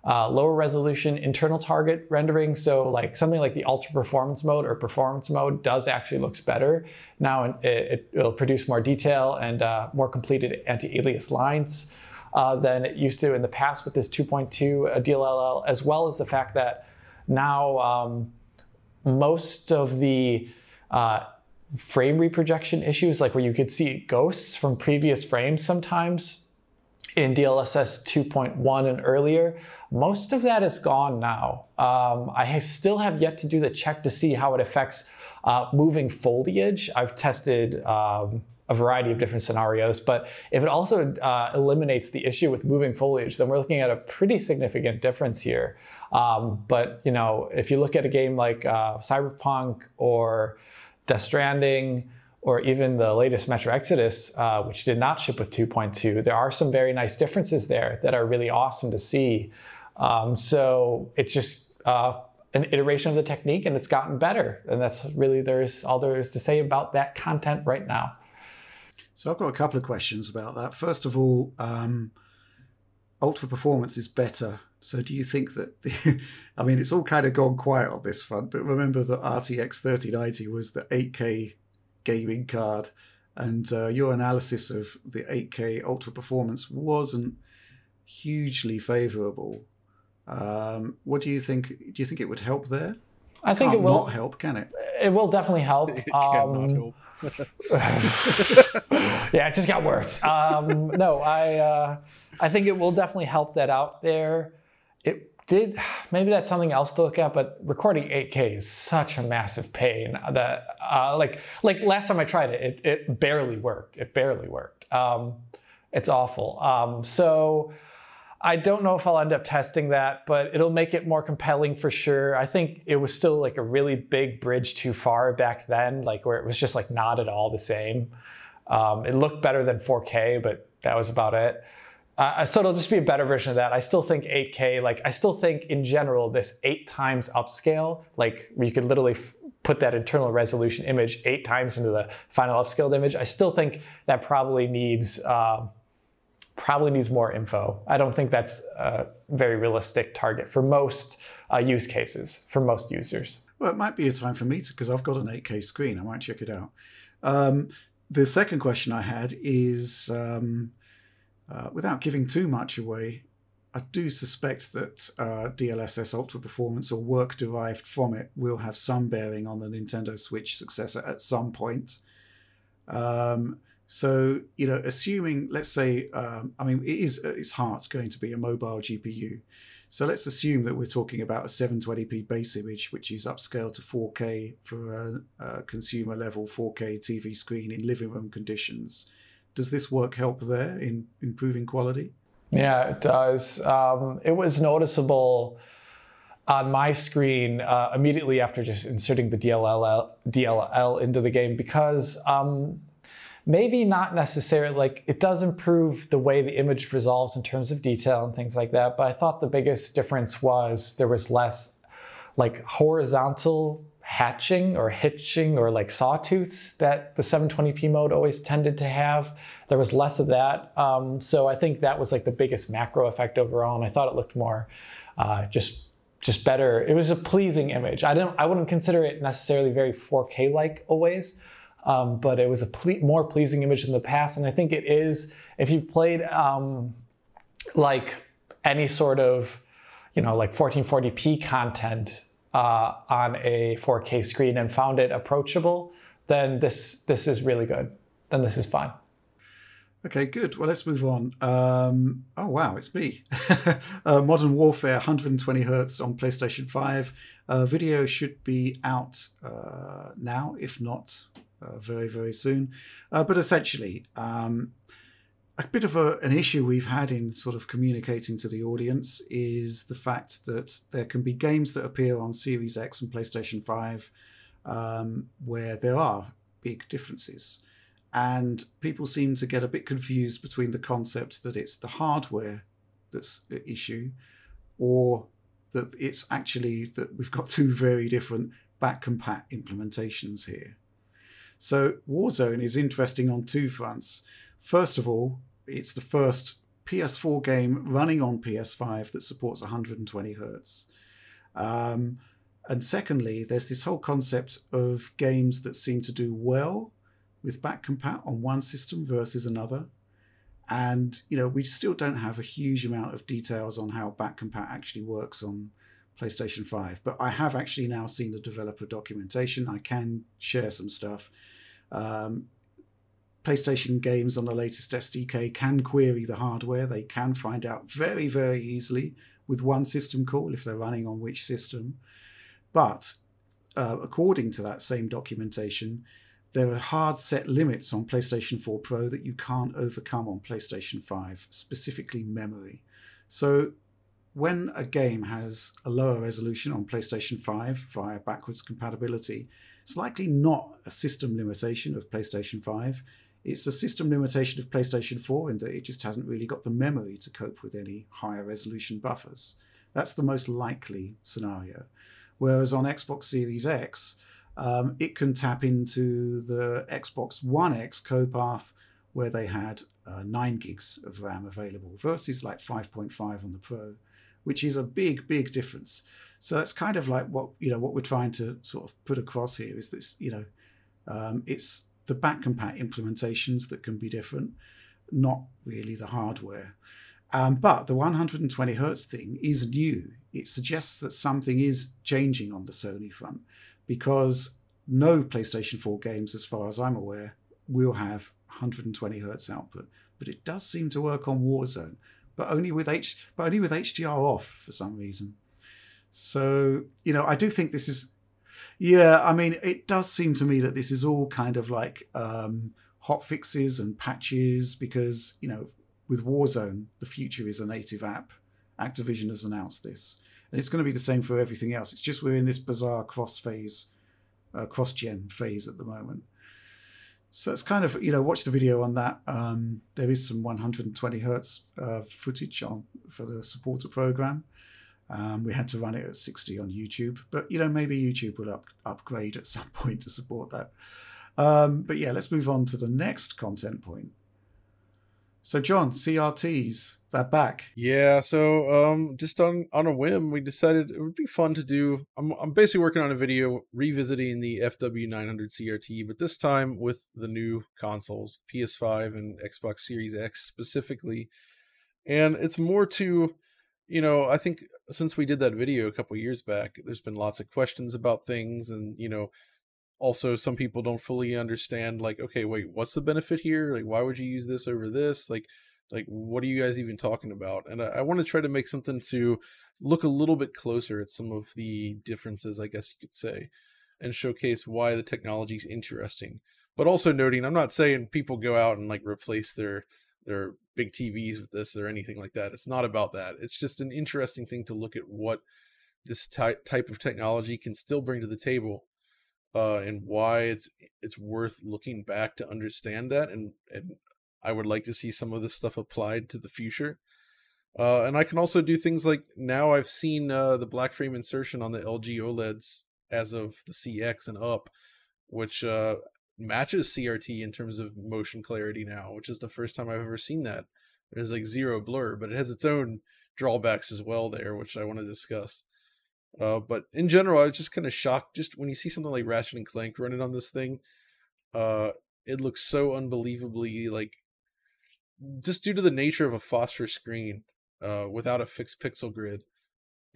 uh, lower resolution internal target rendering. So like something like the ultra performance mode or performance mode does actually looks better. Now it, it, will produce more detail and uh, more completed anti-alias lines uh, than it used to in the past with this 2.2 uh, DLLL, as well as the fact that now um, most of the uh, frame reprojection issues, like where you could see ghosts from previous frames sometimes in DLSS 2.1 and earlier, most of that is gone now. Um, I still have yet to do the check to see how it affects uh, moving foliage. I've tested um, a variety of different scenarios, but if it also uh, eliminates the issue with moving foliage, then we're looking at a pretty significant difference here. Um, but you know, if you look at a game like uh, Cyberpunk or Death Stranding, or even the latest Metro Exodus, uh, which did not ship with 2.2, there are some very nice differences there that are really awesome to see. Um, so it's just uh, an iteration of the technique, and it's gotten better. And that's really there's all there is to say about that content right now. So I've got a couple of questions about that. First of all, um, ultra performance is better. So do you think that the, I mean, it's all kind of gone quiet on this front, but remember that RTX 3090 was the 8K gaming card, and uh, your analysis of the 8K ultra performance wasn't hugely favorable. Um, what do you think? Do you think it would help there? I think Can't it will not help, can it? It will definitely help. It cannot Um, help. yeah, it just got worse. Um, no, I uh, I think it will definitely help that out there. Did maybe that's something else to look at, but recording 8K is such a massive pain that uh, like like last time I tried it, it, it barely worked. It barely worked. Um, it's awful. Um, so. I don't know if I'll end up testing that, but it'll make it more compelling for sure. I think it was still like a really big bridge too far back then, like where it was just like not at all the same. Um, it looked better than 4K, but that was about it. Uh, so it'll just be a better version of that. I still think 8K, like I still think in general, this eight times upscale, like you could literally f- put that internal resolution image eight times into the final upscaled image. I still think that probably needs. Uh, probably needs more info. I don't think that's a very realistic target for most uh, use cases, for most users. Well, it might be a time for me to, because I've got an 8K screen. I might check it out. Um, the second question I had is um, uh, without giving too much away, I do suspect that uh, DLSS Ultra Performance or work derived from it will have some bearing on the Nintendo Switch successor at some point. Um, so, you know, assuming, let's say, um, I mean, it is at its heart going to be a mobile GPU. So let's assume that we're talking about a 720p base image, which is upscaled to 4K for a, a consumer level 4K TV screen in living room conditions. Does this work help there in improving quality? Yeah, it does. Um, it was noticeable on my screen uh, immediately after just inserting the DLL, DLL into the game because um, maybe not necessarily like it does improve the way the image resolves in terms of detail and things like that. But I thought the biggest difference was there was less like horizontal hatching or hitching or like sawtooths that the 720p mode always tended to have. There was less of that. Um, so I think that was like the biggest macro effect overall. And I thought it looked more uh, just just better. It was a pleasing image. I don't I wouldn't consider it necessarily very 4K like always. Um, but it was a ple- more pleasing image than the past, and I think it is. If you've played um, like any sort of, you know, like 1440p content uh, on a 4K screen and found it approachable, then this this is really good. Then this is fine. Okay, good. Well, let's move on. Um, oh, wow, it's me. uh, Modern Warfare 120 hertz on PlayStation 5. Uh, video should be out uh, now, if not uh, very, very soon. Uh, but essentially, um, a bit of a, an issue we've had in sort of communicating to the audience is the fact that there can be games that appear on Series X and PlayStation 5 um, where there are big differences. And people seem to get a bit confused between the concept that it's the hardware that's the issue or that it's actually that we've got two very different back compat implementations here. So Warzone is interesting on two fronts. First of all, it's the first PS4 game running on PS5 that supports 120 hertz. Um, and secondly, there's this whole concept of games that seem to do well with back compat on one system versus another. And you know, we still don't have a huge amount of details on how back compat actually works on PlayStation 5. But I have actually now seen the developer documentation. I can share some stuff. Um, PlayStation games on the latest SDK can query the hardware. They can find out very, very easily with one system call if they're running on which system. But uh, according to that same documentation, there are hard set limits on PlayStation 4 Pro that you can't overcome on PlayStation 5, specifically memory. So when a game has a lower resolution on PlayStation 5 via backwards compatibility, it's likely not a system limitation of PlayStation 5. It's a system limitation of PlayStation 4 in that it just hasn't really got the memory to cope with any higher resolution buffers. That's the most likely scenario. Whereas on Xbox Series X, um, it can tap into the Xbox One X code path where they had uh, 9 gigs of RAM available versus like 5.5 on the Pro, which is a big, big difference. So that's kind of like what you know what we're trying to sort of put across here is this you know um, it's the back compat implementations that can be different, not really the hardware. Um, but the 120 hertz thing is new. It suggests that something is changing on the Sony front because no PlayStation 4 games, as far as I'm aware, will have 120 hertz output. But it does seem to work on Warzone, but only with H, but only with HDR off for some reason. So you know, I do think this is, yeah. I mean, it does seem to me that this is all kind of like um, hot fixes and patches because you know, with Warzone, the future is a native app. Activision has announced this, and it's going to be the same for everything else. It's just we're in this bizarre cross phase, uh, cross gen phase at the moment. So it's kind of you know watch the video on that. Um, there is some 120 hertz uh, footage on for the supporter program. Um, we had to run it at 60 on YouTube, but you know maybe YouTube will up, upgrade at some point to support that. Um, but yeah, let's move on to the next content point. So John, CRTs, they're back. Yeah, so um just on on a whim, we decided it would be fun to do I'm I'm basically working on a video revisiting the FW900 CRT, but this time with the new consoles, PS5 and Xbox Series X specifically. And it's more to you know, I think since we did that video a couple years back, there's been lots of questions about things and you know, also some people don't fully understand like okay wait what's the benefit here? Like why would you use this over this? Like like what are you guys even talking about? And i, I want to try to make something to look a little bit closer at some of the differences i guess you could say and showcase why the technology is interesting. But also noting i'm not saying people go out and like replace their their big tvs with this or anything like that it's not about that it's just an interesting thing to look at what this ty- type of technology can still bring to the table uh, and why it's it's worth looking back to understand that and and I would like to see some of this stuff applied to the future. Uh, and I can also do things like now I've seen uh, the black frame insertion on the LG OLEDs as of the CX and up, which uh, matches CRT in terms of motion clarity now, which is the first time I've ever seen that. There's like zero blur, but it has its own drawbacks as well there, which I want to discuss. Uh, but in general, I was just kind of shocked just when you see something like Ratchet and Clank running on this thing. Uh, it looks so unbelievably like just due to the nature of a phosphor screen uh, without a fixed pixel grid.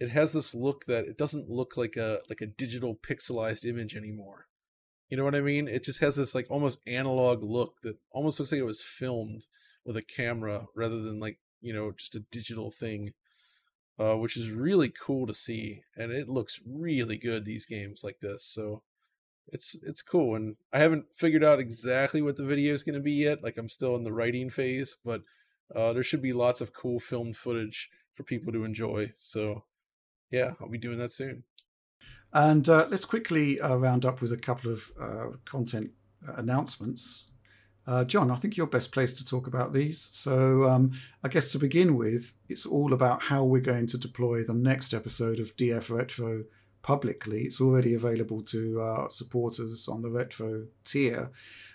It has this look that it doesn't look like a like a digital pixelized image anymore. You know what I mean? It just has this like almost analog look that almost looks like it was filmed with a camera rather than like you know just a digital thing uh, which is really cool to see, and it looks really good these games like this. So it's it's cool, and I haven't figured out exactly what the video is going to be yet. Like I'm still in the writing phase, but uh, there should be lots of cool filmed footage for people to enjoy. So yeah, I'll be doing that soon. And uh, let's quickly uh, round up with a couple of uh, content announcements. Uh, John, I think you're best placed to talk about these. So, um, I guess to begin with, it's all about how we're going to deploy the next episode of DF Retro publicly. It's already available to our supporters on the Retro tier.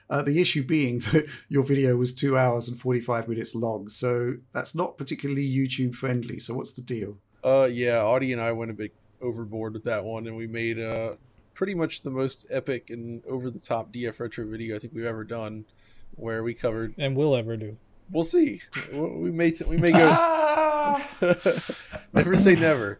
Uh, the issue being that your video was two hours and 45 minutes long, so that's not particularly YouTube friendly. So, what's the deal? Uh, yeah, Audi and I went a bit overboard with that one, and we made uh pretty much the most epic and over the top DF retro video I think we've ever done, where we covered. And will ever do. We'll see. We may we may go. never say never.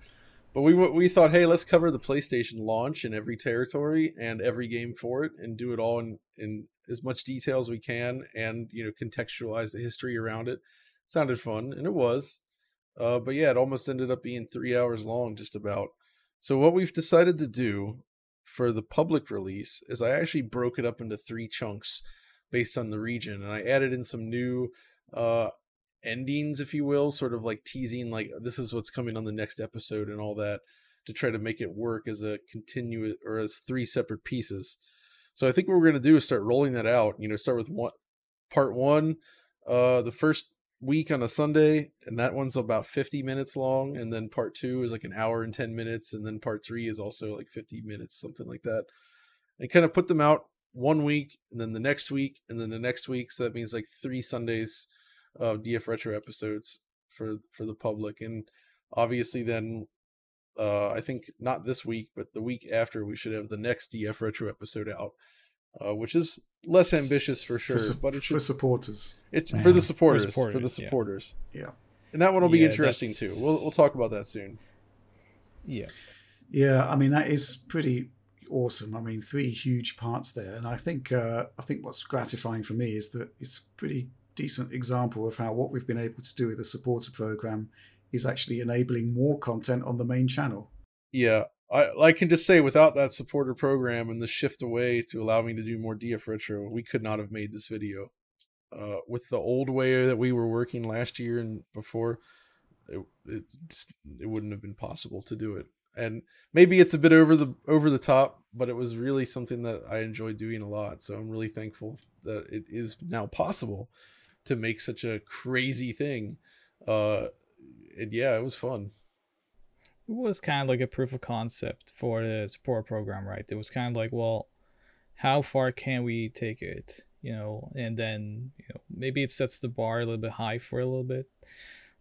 But we we thought, hey, let's cover the PlayStation launch in every territory and every game for it, and do it all in in as much detail as we can, and you know contextualize the history around it. Sounded fun, and it was. Uh, but yeah, it almost ended up being three hours long, just about. So what we've decided to do for the public release is I actually broke it up into three chunks based on the region, and I added in some new uh endings, if you will, sort of like teasing like this is what's coming on the next episode and all that to try to make it work as a continuous or as three separate pieces. So I think what we're gonna do is start rolling that out. You know, start with one part one, uh, the first week on a Sunday, and that one's about 50 minutes long, and then part two is like an hour and 10 minutes, and then part three is also like 50 minutes, something like that. And kind of put them out one week, and then the next week, and then the next week. So that means like three Sundays of DF Retro episodes for for the public, and obviously then. Uh, I think not this week, but the week after, we should have the next DF Retro episode out, uh, which is less ambitious for sure, for, su- but it for supporters. it Yeah. for the supporters, for, supporters, the yeah. supporters, Yeah. and that one will be Yeah, interesting that's- too. We'll we'll talk about that soon. Yeah. Yeah, I mean that is pretty awesome. I mean, three huge parts there, and I think uh, I think what's gratifying for me is that it's a pretty decent example of how what we've been able to do with the supporter program is actually enabling more content on the main channel. Yeah, I I can just say without that supporter program and the shift away to allow me to do more DF retro, we could not have made this video. Uh, with the old way that we were working last year and before, it it, it wouldn't have been possible to do it. And maybe it's a bit over the over the top, but it was really something that I enjoyed doing a lot. So I'm really thankful that it is now possible to make such a crazy thing. Uh, and yeah, it was fun. It was kind of like a proof of concept for the support program, right? It was kind of like, well, how far can we take it, you know? And then, you know, maybe it sets the bar a little bit high for a little bit.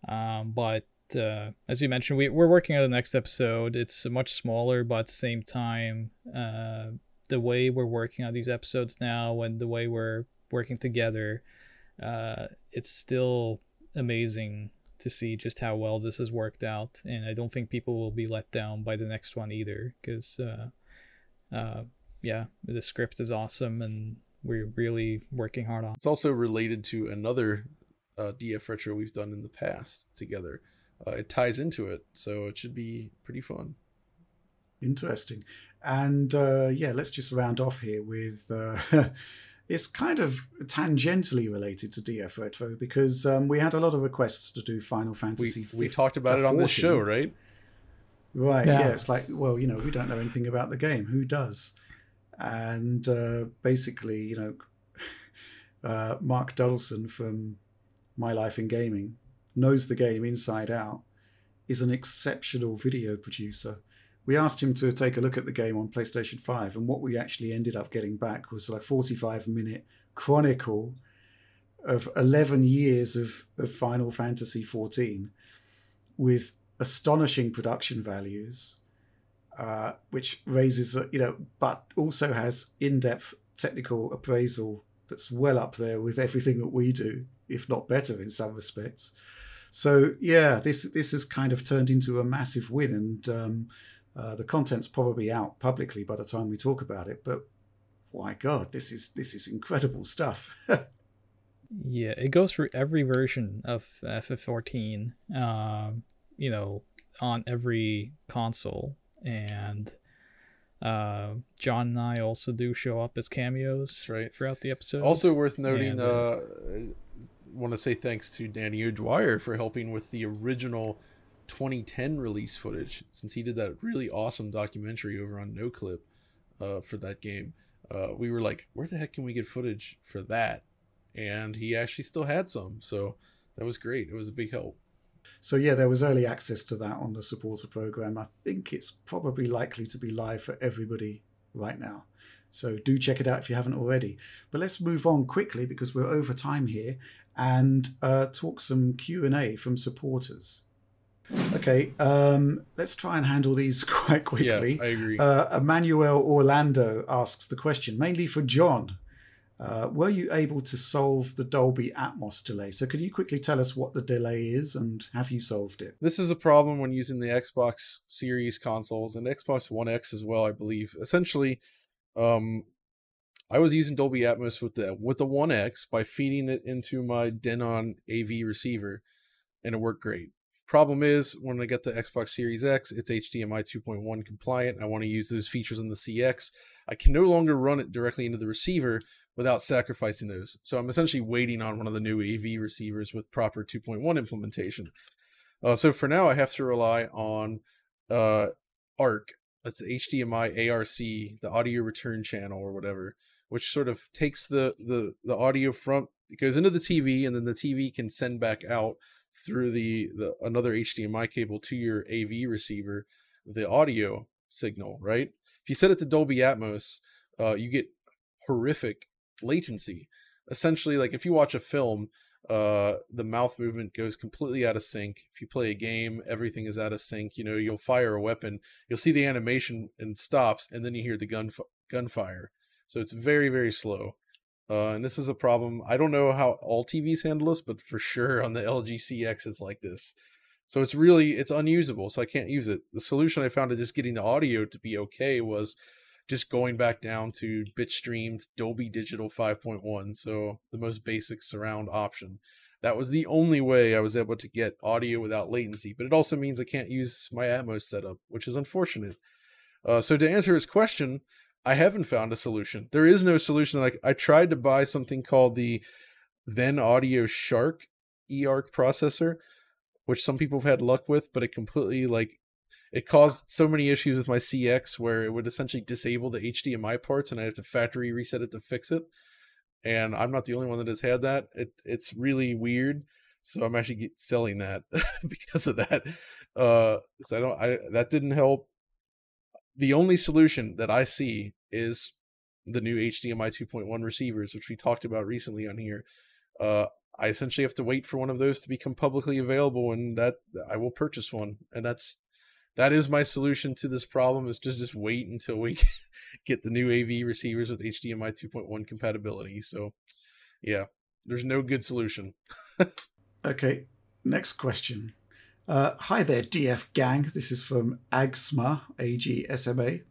Um, but uh, as you mentioned, we, we're working on the next episode. It's much smaller, but at the same time, uh, the way we're working on these episodes now and the way we're working together, uh, it's still amazing to see just how well this has worked out. And I don't think people will be let down by the next one either, because, uh, uh, yeah, the script is awesome and we're really working hard on. It's also related to another uh, DF retro we've done in the past together. Uh, it ties into it, so it should be pretty fun. Interesting. And uh, yeah, let's just round off here with uh, it's kind of tangentially related to DF Retro because um, we had a lot of requests to do Final Fantasy. we 15 talked about it on this show, right? Right. Yeah. Yeah. It's like, well, you know, we don't know anything about the game. Who does? And uh, basically, you know, uh, Mark Duddleston from My Life in Gaming knows the game inside out, is an exceptional video producer. We asked him to take a look at the game on PlayStation 5, and what we actually ended up getting back was like 45 minute chronicle of 11 years of, of Final Fantasy 14 with astonishing production values, uh, which raises, uh, you know, but also has in depth technical appraisal that's well up there with everything that we do, if not better in some respects. So yeah, this this has kind of turned into a massive win, and um, uh, the content's probably out publicly by the time we talk about it. But my God, this is this is incredible stuff. Yeah, it goes through every version of FF14, um, you know, on every console. And uh, John and I also do show up as cameos right. throughout the episode. Also worth noting, And, uh, uh, want to say thanks to Danny O'Dwyer for helping with the original 2010 release footage, since he did that really awesome documentary over on NoClip uh, for that game. Uh, we were like, where the heck can we get footage for that? And he actually still had some, so that was great. It was a big help. So yeah, there was early access to that on the supporter program. I think it's probably likely to be live for everybody right now. So do check it out if you haven't already. But let's move on quickly because we're over time here and uh, talk some Q and A from supporters. Okay, um, let's try and handle these quite quickly. Yeah. I agree. Uh, Emmanuel Orlando asks the question, mainly for John. Uh, were you able to solve the Dolby Atmos delay? So, could you quickly tell us what the delay is and have you solved it? This is a problem when using the Xbox Series consoles and Xbox One X as well, I believe. Essentially, um, I was using Dolby Atmos with the with the One X by feeding it into my Denon AV receiver, and it worked great. Problem is, when I get the Xbox Series X, it's HDMI 2.1 compliant. I want to use those features on the CX. I can no longer run it directly into the receiver without sacrificing those. So I'm essentially waiting on one of the new AV receivers with proper 2.1 implementation. Uh, so for now, I have to rely on uh, ARC. That's the HDMI ARC, the audio return channel or whatever, which sort of takes the the the audio from it goes into the TV, and then the TV can send back out through the the another HDMI cable to your AV receiver the audio signal. Right? If you set it to Dolby Atmos, uh, you get horrific latency. Essentially, like if you watch a film, uh the mouth movement goes completely out of sync if you play a game everything is out of sync you know you'll fire a weapon you'll see the animation and stops and then you hear the gun gunfire so it's very very slow uh and this is a problem i don't know how all tvs handle this but for sure on the lg cx it's like this so it's really it's unusable so i can't use it the solution i found to just getting the audio to be okay was just going back down to bitstreamed Dolby Digital 5.1, so the most basic surround option. That was the only way I was able to get audio without latency, but it also means I can't use my Atmos setup, which is unfortunate. Uh, so to answer his question, I haven't found a solution. There is no solution. Like I tried to buy something called the Then Audio Shark eARC processor, which some people have had luck with, but it completely like it caused so many issues with my CX where it would essentially disable the HDMI parts and I have to factory reset it to fix it. And I'm not the only one that has had that. It it's really weird. So I'm actually selling that because of that. Uh, so I don't. I that didn't help. The only solution that I see is the new HDMI 2.1 receivers, which we talked about recently on here. Uh, I essentially have to wait for one of those to become publicly available, and that I will purchase one, and that's that is my solution to this problem is just just wait until we get the new AV receivers with HDMI 2.1 compatibility. So, yeah, there's no good solution. Okay, next question. Uh, hi there, DF gang. This is from AGSMA, A G S M A.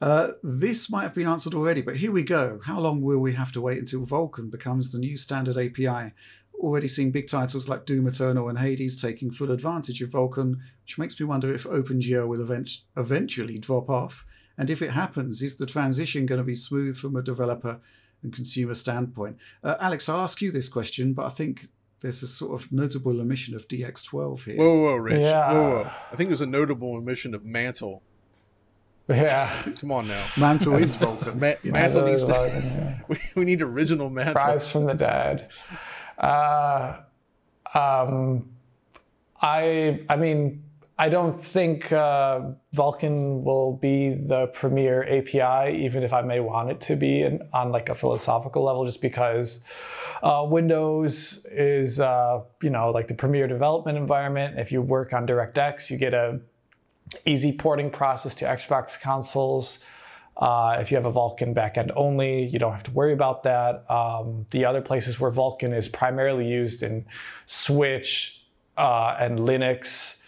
Uh, this might have been answered already, but here we go. How long will we have to wait until Vulkan becomes the new standard API? Already seeing big titles like Doom Eternal and Hades taking full advantage of Vulkan, which makes me wonder if OpenGL will event- eventually drop off. And if it happens, is the transition going to be smooth from a developer and consumer standpoint? Uh, Alex, I'll ask you this question, but I think there's a sort of notable omission of DX12 here. Whoa, whoa, Rich. Yeah. Whoa, whoa. I think there's a notable omission of Mantle. Yeah. Come on now. Mantle is Vulkan. Ma- Mantle Mantle needs is to- Vulkan, yeah. we, we need original Mantle. Rise from the dead. Uh, um, I I mean I don't think uh, Vulkan will be the premier API, even if I may want it to be in, on like a philosophical level, just because uh, Windows is uh, you know like the premier development environment. If you work on DirectX, you get a easy porting process to Xbox consoles. Uh, if you have a Vulkan backend only, you don't have to worry about that. Um, the other places where Vulkan is primarily used in Switch uh, and Linux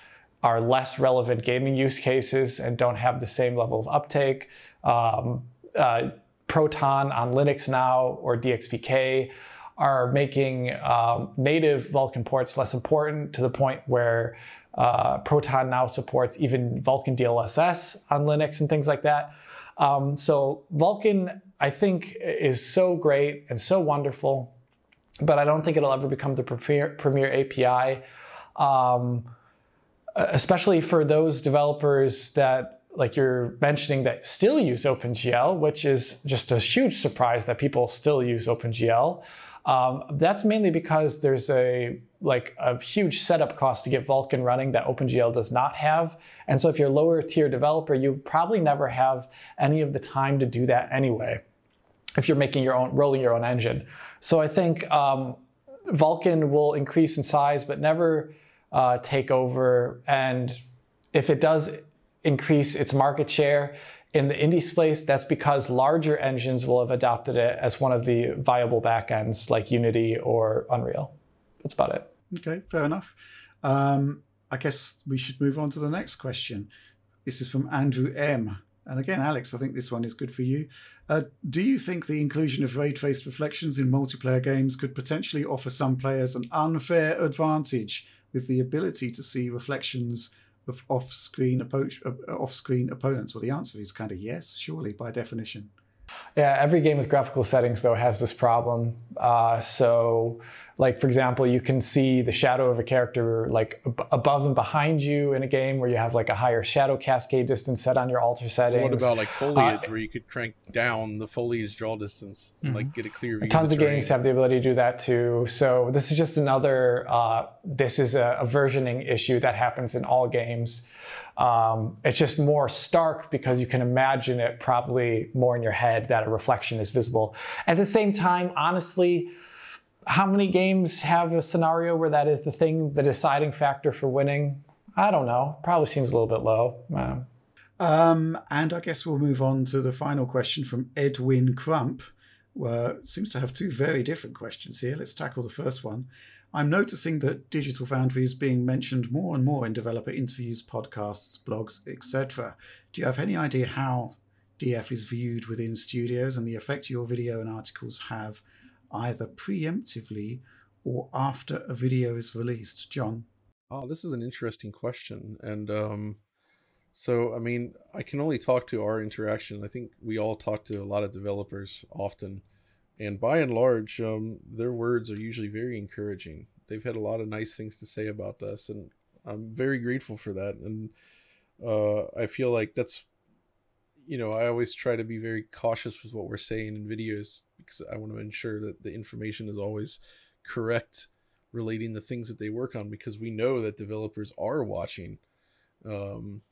are less relevant gaming use cases and don't have the same level of uptake. Um, uh, Proton on Linux now or DXVK are making um, native Vulkan ports less important to the point where uh, Proton now supports even Vulkan DLSS on Linux and things like that. Um, so Vulkan, I think, is so great and so wonderful, but I don't think it'll ever become the premier, premier API, um, especially for those developers that, like you're mentioning, that still use OpenGL, which is just a huge surprise that people still use OpenGL. Um, that's mainly because there's a like a huge setup cost to get Vulkan running that OpenGL does not have. And so if you're a lower tier developer, you probably never have any of the time to do that anyway. If you're making your own, rolling your own engine. So I think um, Vulkan will increase in size, but never uh, take over. And if it does increase its market share in the indie space, that's because larger engines will have adopted it as one of the viable backends like Unity or Unreal. That's about it. Okay, fair enough. Um, I guess we should move on to the next question. This is from Andrew M. And again, Alex, I think this one is good for you. Uh, do you think the inclusion of ray traced reflections in multiplayer games could potentially offer some players an unfair advantage with the ability to see reflections of off-screen, uh, off-screen opponents? Well, the answer is kind of yes, surely by definition. Yeah, every game with graphical settings though has this problem. Uh, so, like for example, you can see the shadow of a character like ab- above and behind you in a game where you have like a higher shadow cascade distance set on your alter settings. What about like Uh, foliage, where you could crank down the foliage draw distance, and, like get a clear view? Tons of of games have the ability to do that too. So this is just another. Uh, this is a, a versioning issue that happens in all games. Um, it's just more stark because you can imagine it probably more in your head that a reflection is visible. At the same time, honestly, how many games have a scenario where that is the thing, the deciding factor for winning? I don't know. Probably seems a little bit low. Um, Um, and I guess we'll move on to the final question from Edwin Crump. Where seems to have two very different questions here. Let's tackle the first one. I'm noticing that Digital Foundry is being mentioned more and more in developer interviews, podcasts, blogs, etc. Do you have any idea how DF is viewed within studios and the effect your video and articles have either preemptively or after a video is released? John? Oh, this is an interesting question. And um so I mean, I can only talk to our interaction. I think we all talk to a lot of developers often. And by and large, um, their words are usually very encouraging. They've had a lot of nice things to say about us, and I'm very grateful for that. And uh, I feel like that's, you know, I always try to be very cautious with what we're saying in videos because I want to ensure that the information is always correct relating the things that they work on because we know that developers are watching. Um,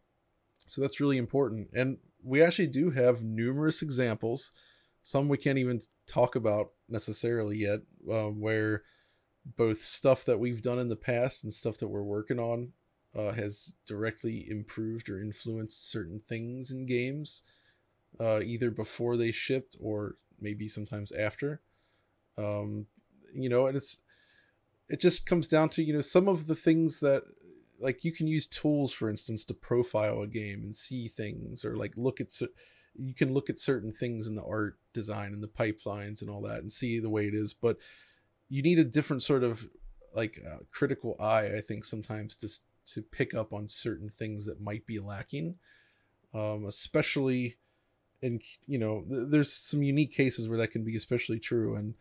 so that's really important. And we actually do have numerous examples, some we can't even talk about necessarily yet, uh, where both stuff that we've done in the past and stuff that we're working on uh, has directly improved or influenced certain things in games, uh, either before they shipped or maybe sometimes after. Um, you know, and it's it just comes down to you know some of the things that like you can use tools for instance to profile a game and see things or like look at you can look at certain things in the art design and the pipelines and all that and see the way it is but you need a different sort of like uh, critical eye i think sometimes to to pick up on certain things that might be lacking um especially in you know th- there's some unique cases where that can be especially true and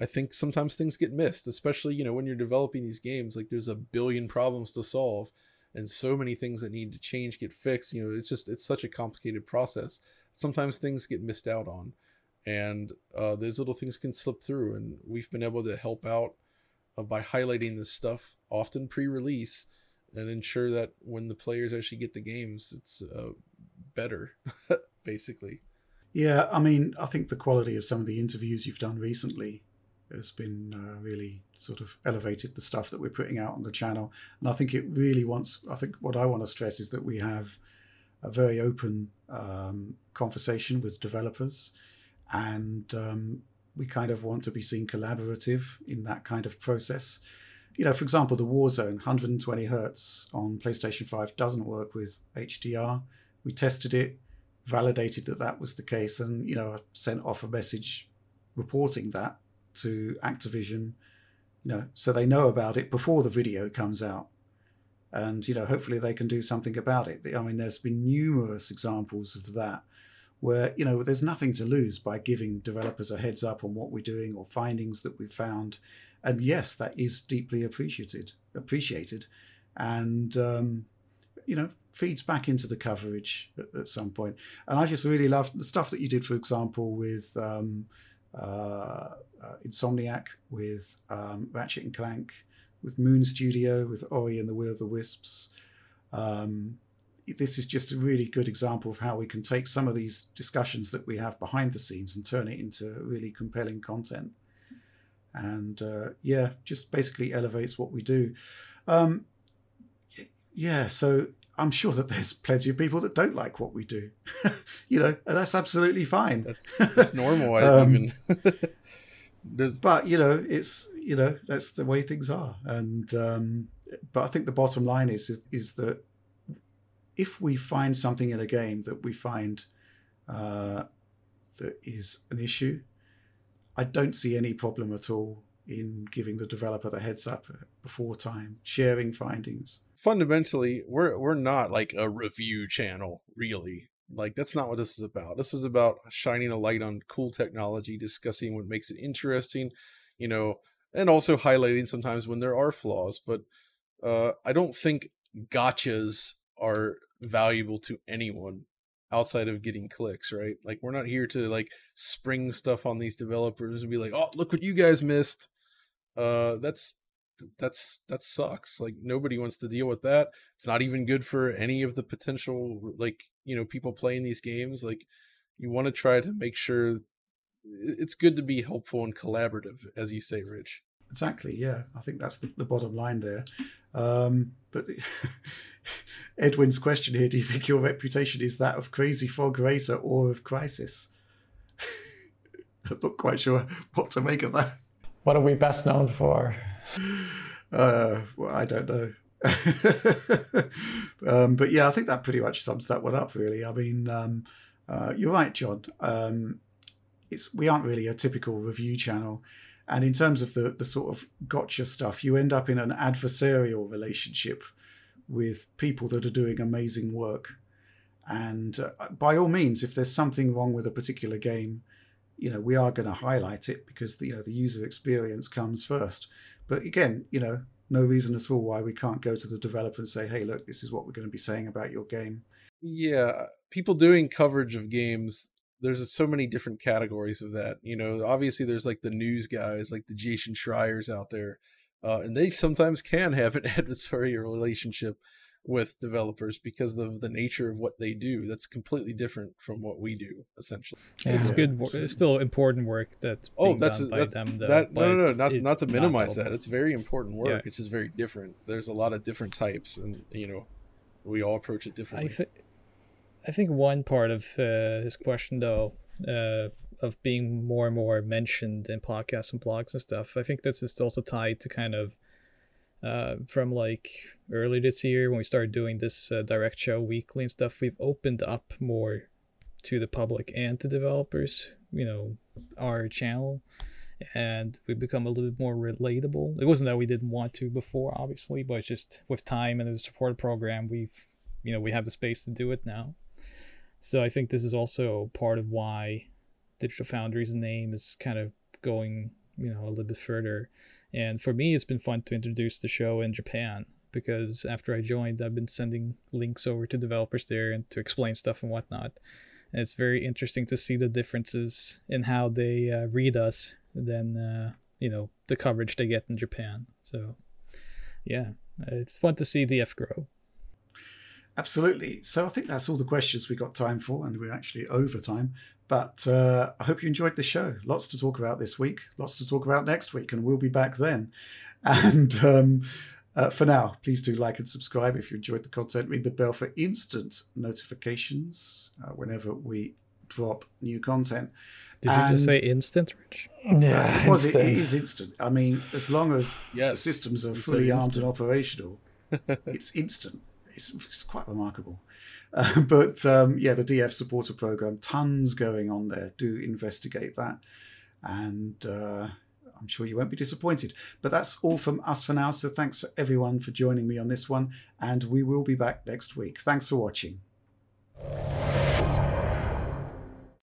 I think sometimes things get missed, especially you know when you're developing these games. Like there's a billion problems to solve, and so many things that need to change get fixed. You know, it's just it's such a complicated process. Sometimes things get missed out on, and uh, those little things can slip through. And we've been able to help out uh, by highlighting this stuff, often pre-release, and ensure that when the players actually get the games, it's uh, better, basically. Yeah, I mean, I think the quality of some of the interviews you've done recently has been uh, really sort of elevated the stuff that we're putting out on the channel. And I think it really wants, I think what I want to stress is that we have a very open um, conversation with developers and um, we kind of want to be seen collaborative in that kind of process. You know, for example, the Warzone 120 hertz on PlayStation 5 doesn't work with HDR. We tested it, validated that that was the case, and you know, sent off a message reporting that to Activision, you know, so they know about it before the video comes out. And, you know, hopefully they can do something about it. I mean, there's been numerous examples of that where, you know, there's nothing to lose by giving developers a heads up on what we're doing or findings that we've found. And yes, that is deeply appreciated, appreciated. And, um, you know, feeds back into the coverage at, at some point. And I just really love the stuff that you did, for example, with um, uh, uh, Insomniac, with um, Ratchet and Clank, with Moon Studio, with Ori and the Will of the Wisps. Um, this is just a really good example of how we can take some of these discussions that we have behind the scenes and turn it into really compelling content. And uh, yeah, just basically elevates what we do. Um, yeah, so I'm sure that there's plenty of people that don't like what we do, you know, and that's absolutely fine. That's that's normal. I Um, there's but you know it's you know that's the way things are and um but i think the bottom line is is, is that if we find something in a game that we find uh that is an issue i don't see any problem at all in giving the developer the heads up before time sharing findings fundamentally we're we're not like a review channel really. Like that's not what this is about. This is about shining a light on cool technology discussing what makes it interesting you know and also highlighting sometimes when there are flaws. But uh i don't think gotchas are valuable to anyone outside of getting clicks right? Like we're not here to like spring stuff on these developers and be like oh look what you guys missed. Uh that's that's that sucks like nobody wants to deal with that it's not even good for any of the potential like you know people playing these games like you want to try to make sure it's good to be helpful and collaborative as you say rich Exactly. Yeah, I think that's the, the bottom line there. Um, but Edwin's question here: Do you think your reputation is that of Crazy Frog Racer or of Crysis? I'm not quite sure what to make of that. What are we best known for? Uh, well, I don't know. um, but yeah, I think that pretty much sums that one up. Really, I mean, um, uh, you're right, John. Um, it's we aren't really a typical review channel, and in terms of the the sort of gotcha stuff, you end up in an adversarial relationship with people that are doing amazing work. And uh, by all means, if there's something wrong with a particular game, you know we are going to highlight it because the, you know the user experience comes first. But again, you know, no reason at all why we can't go to the developer and say, "Hey, look, this is what we're going to be saying about your game." yeah people doing coverage of games there's so many different categories of that you know obviously there's like the news guys like the jason schreiers out there uh, and they sometimes can have an adversarial relationship with developers because of the nature of what they do that's completely different from what we do essentially It's Yeah. good. wo- It's still important work that's oh being that's done by that's them. Though, that no no no not it- not to minimize all. that it's very important work Yeah. it's just very different there's a lot of different types and you know we all approach it I differently I think one part of uh, his question though uh, of being more and more mentioned in podcasts and blogs and stuff, I think that's just also tied to kind of uh, from like early this year when we started doing this uh, direct show weekly and stuff. We've opened up more to the public and to developers. You know, our channel. And we've become a little bit more relatable. It wasn't that we didn't want to before, obviously, but just with time and the support program, we've you know we have the space to do it now so i think this is also part of why digital foundry's name is kind of going you know a little bit further and for me it's been fun to introduce the show in japan because after i joined i've been sending links over to developers there and to explain stuff and whatnot and it's very interesting to see the differences in how they uh, read us than uh, you know the coverage they get in japan so yeah it's fun to see df grow Absolutely. So I think that's all the questions we got time for, and we're actually over time. But uh, I hope you enjoyed the show. Lots to talk about this week, lots to talk about next week, and we'll be back then. And um, uh, for now, please do like and subscribe if you enjoyed the content. Ring the bell for instant notifications uh, whenever we drop new content. did you just say instant rich Yeah, It was it, it instant. is instant. I mean, as long as the systems are you fully armed and operational, it's instant. It's, it's quite remarkable. Uh, but um, yeah, the DF supporter program, tons going on there. Do investigate that, and uh, I'm sure you won't be disappointed. But that's all from us for now. So thanks for everyone for joining me on this one, and we will be back next week. Thanks for watching.